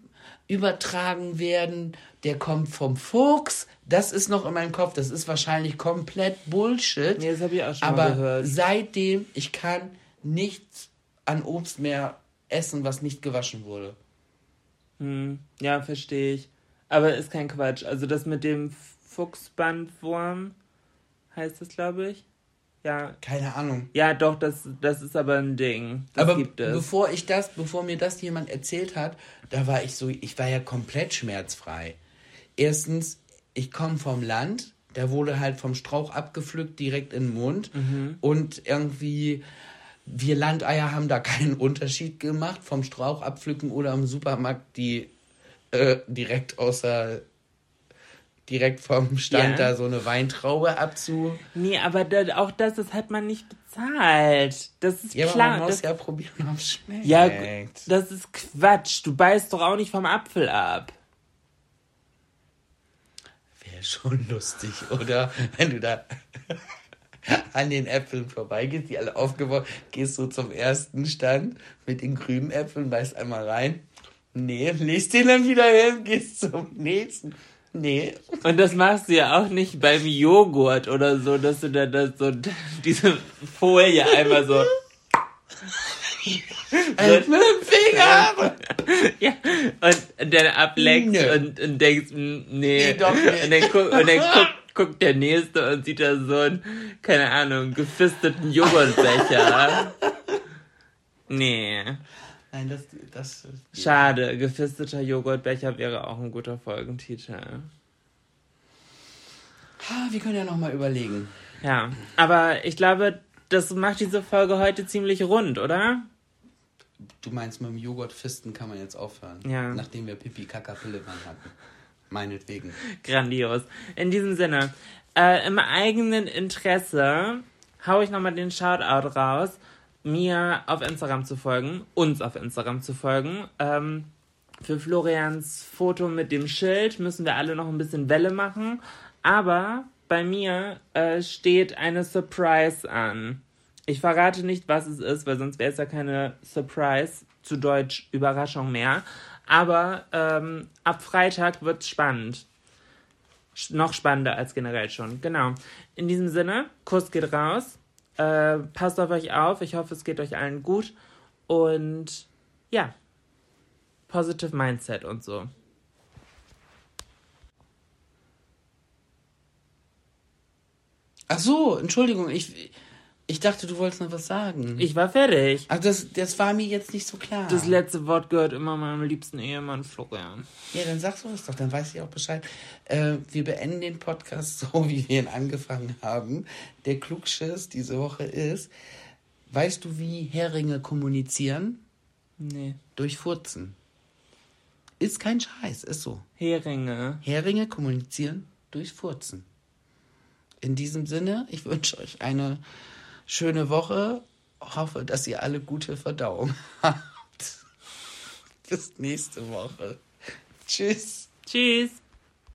übertragen werden, der kommt vom Fuchs. Das ist noch in meinem Kopf, das ist wahrscheinlich komplett Bullshit. Nee, das habe ich auch schon aber mal gehört. Seitdem, ich kann nichts an Obst mehr essen, was nicht gewaschen wurde. Hm, ja, verstehe ich. Aber ist kein Quatsch. Also das mit dem Fuchsbandwurm heißt das, glaube ich. Ja. Keine Ahnung. Ja, doch, das, das ist aber ein Ding. Das aber bevor ich das, bevor mir das jemand erzählt hat, da war ich so, ich war ja komplett schmerzfrei. Erstens, ich komme vom Land, da wurde halt vom Strauch abgepflückt direkt in den Mund mhm. und irgendwie wir Landeier haben da keinen Unterschied gemacht vom Strauch abpflücken oder im Supermarkt die äh, direkt außer direkt vom Stand ja. da so eine Weintraube abzu. Nee, aber da, auch das, das hat man nicht bezahlt. Das ist ja, klar. man muss das, ja probieren, ob es schmeckt. Ja, das ist Quatsch. Du beißt doch auch nicht vom Apfel ab. Wäre schon lustig, oder? Wenn du da an den Äpfeln vorbeigehst, die alle aufgebaut, gehst du zum ersten Stand mit den grünen Äpfeln, beißt einmal rein. Nee, legst den dann wieder hin, gehst zum nächsten. Nee. Und das machst du ja auch nicht beim Joghurt oder so, dass du da das so diese Folie einmal so. Also mit dem Finger! ja, und dann ableckst und, und denkst, nee. nee doch, nee. Und dann, guck, und dann guck, guckt der Nächste und sieht da so einen, keine Ahnung, gefisteten Joghurtbecher. nee. Nein, das, das. Schade, gefisteter Joghurtbecher wäre auch ein guter Folgentitel. Ha, wir können ja nochmal überlegen. Ja, aber ich glaube, das macht diese Folge heute ziemlich rund, oder? Du meinst, mit dem Joghurtfisten kann man jetzt aufhören. Ja. Nachdem wir Pipi Kaka Pillemann hatten. Meinetwegen. Grandios. In diesem Sinne, äh, im eigenen Interesse hau ich nochmal den Shoutout raus, mir auf Instagram zu folgen, uns auf Instagram zu folgen. Ähm, für Florians Foto mit dem Schild müssen wir alle noch ein bisschen Welle machen, aber bei mir äh, steht eine Surprise an. Ich verrate nicht, was es ist, weil sonst wäre es ja keine Surprise, zu Deutsch Überraschung mehr. Aber ähm, ab Freitag wird es spannend. Noch spannender als generell schon. Genau. In diesem Sinne, Kuss geht raus. Äh, passt auf euch auf. Ich hoffe, es geht euch allen gut. Und ja, Positive Mindset und so. Ach so, Entschuldigung, ich, ich dachte, du wolltest noch was sagen. Ich war fertig. Ach, das, das war mir jetzt nicht so klar. Das letzte Wort gehört immer meinem liebsten Ehemann Florian. Ja, dann sagst du es doch, dann weiß ich auch Bescheid. Äh, wir beenden den Podcast so, wie wir ihn angefangen haben. Der Klugschiss diese Woche ist, weißt du, wie Heringe kommunizieren? Nee. Durch Furzen. Ist kein Scheiß, ist so. Heringe. Heringe kommunizieren durch Furzen. In diesem Sinne, ich wünsche euch eine schöne Woche. Hoffe, dass ihr alle gute Verdauung habt. Bis nächste Woche. Tschüss. Tschüss.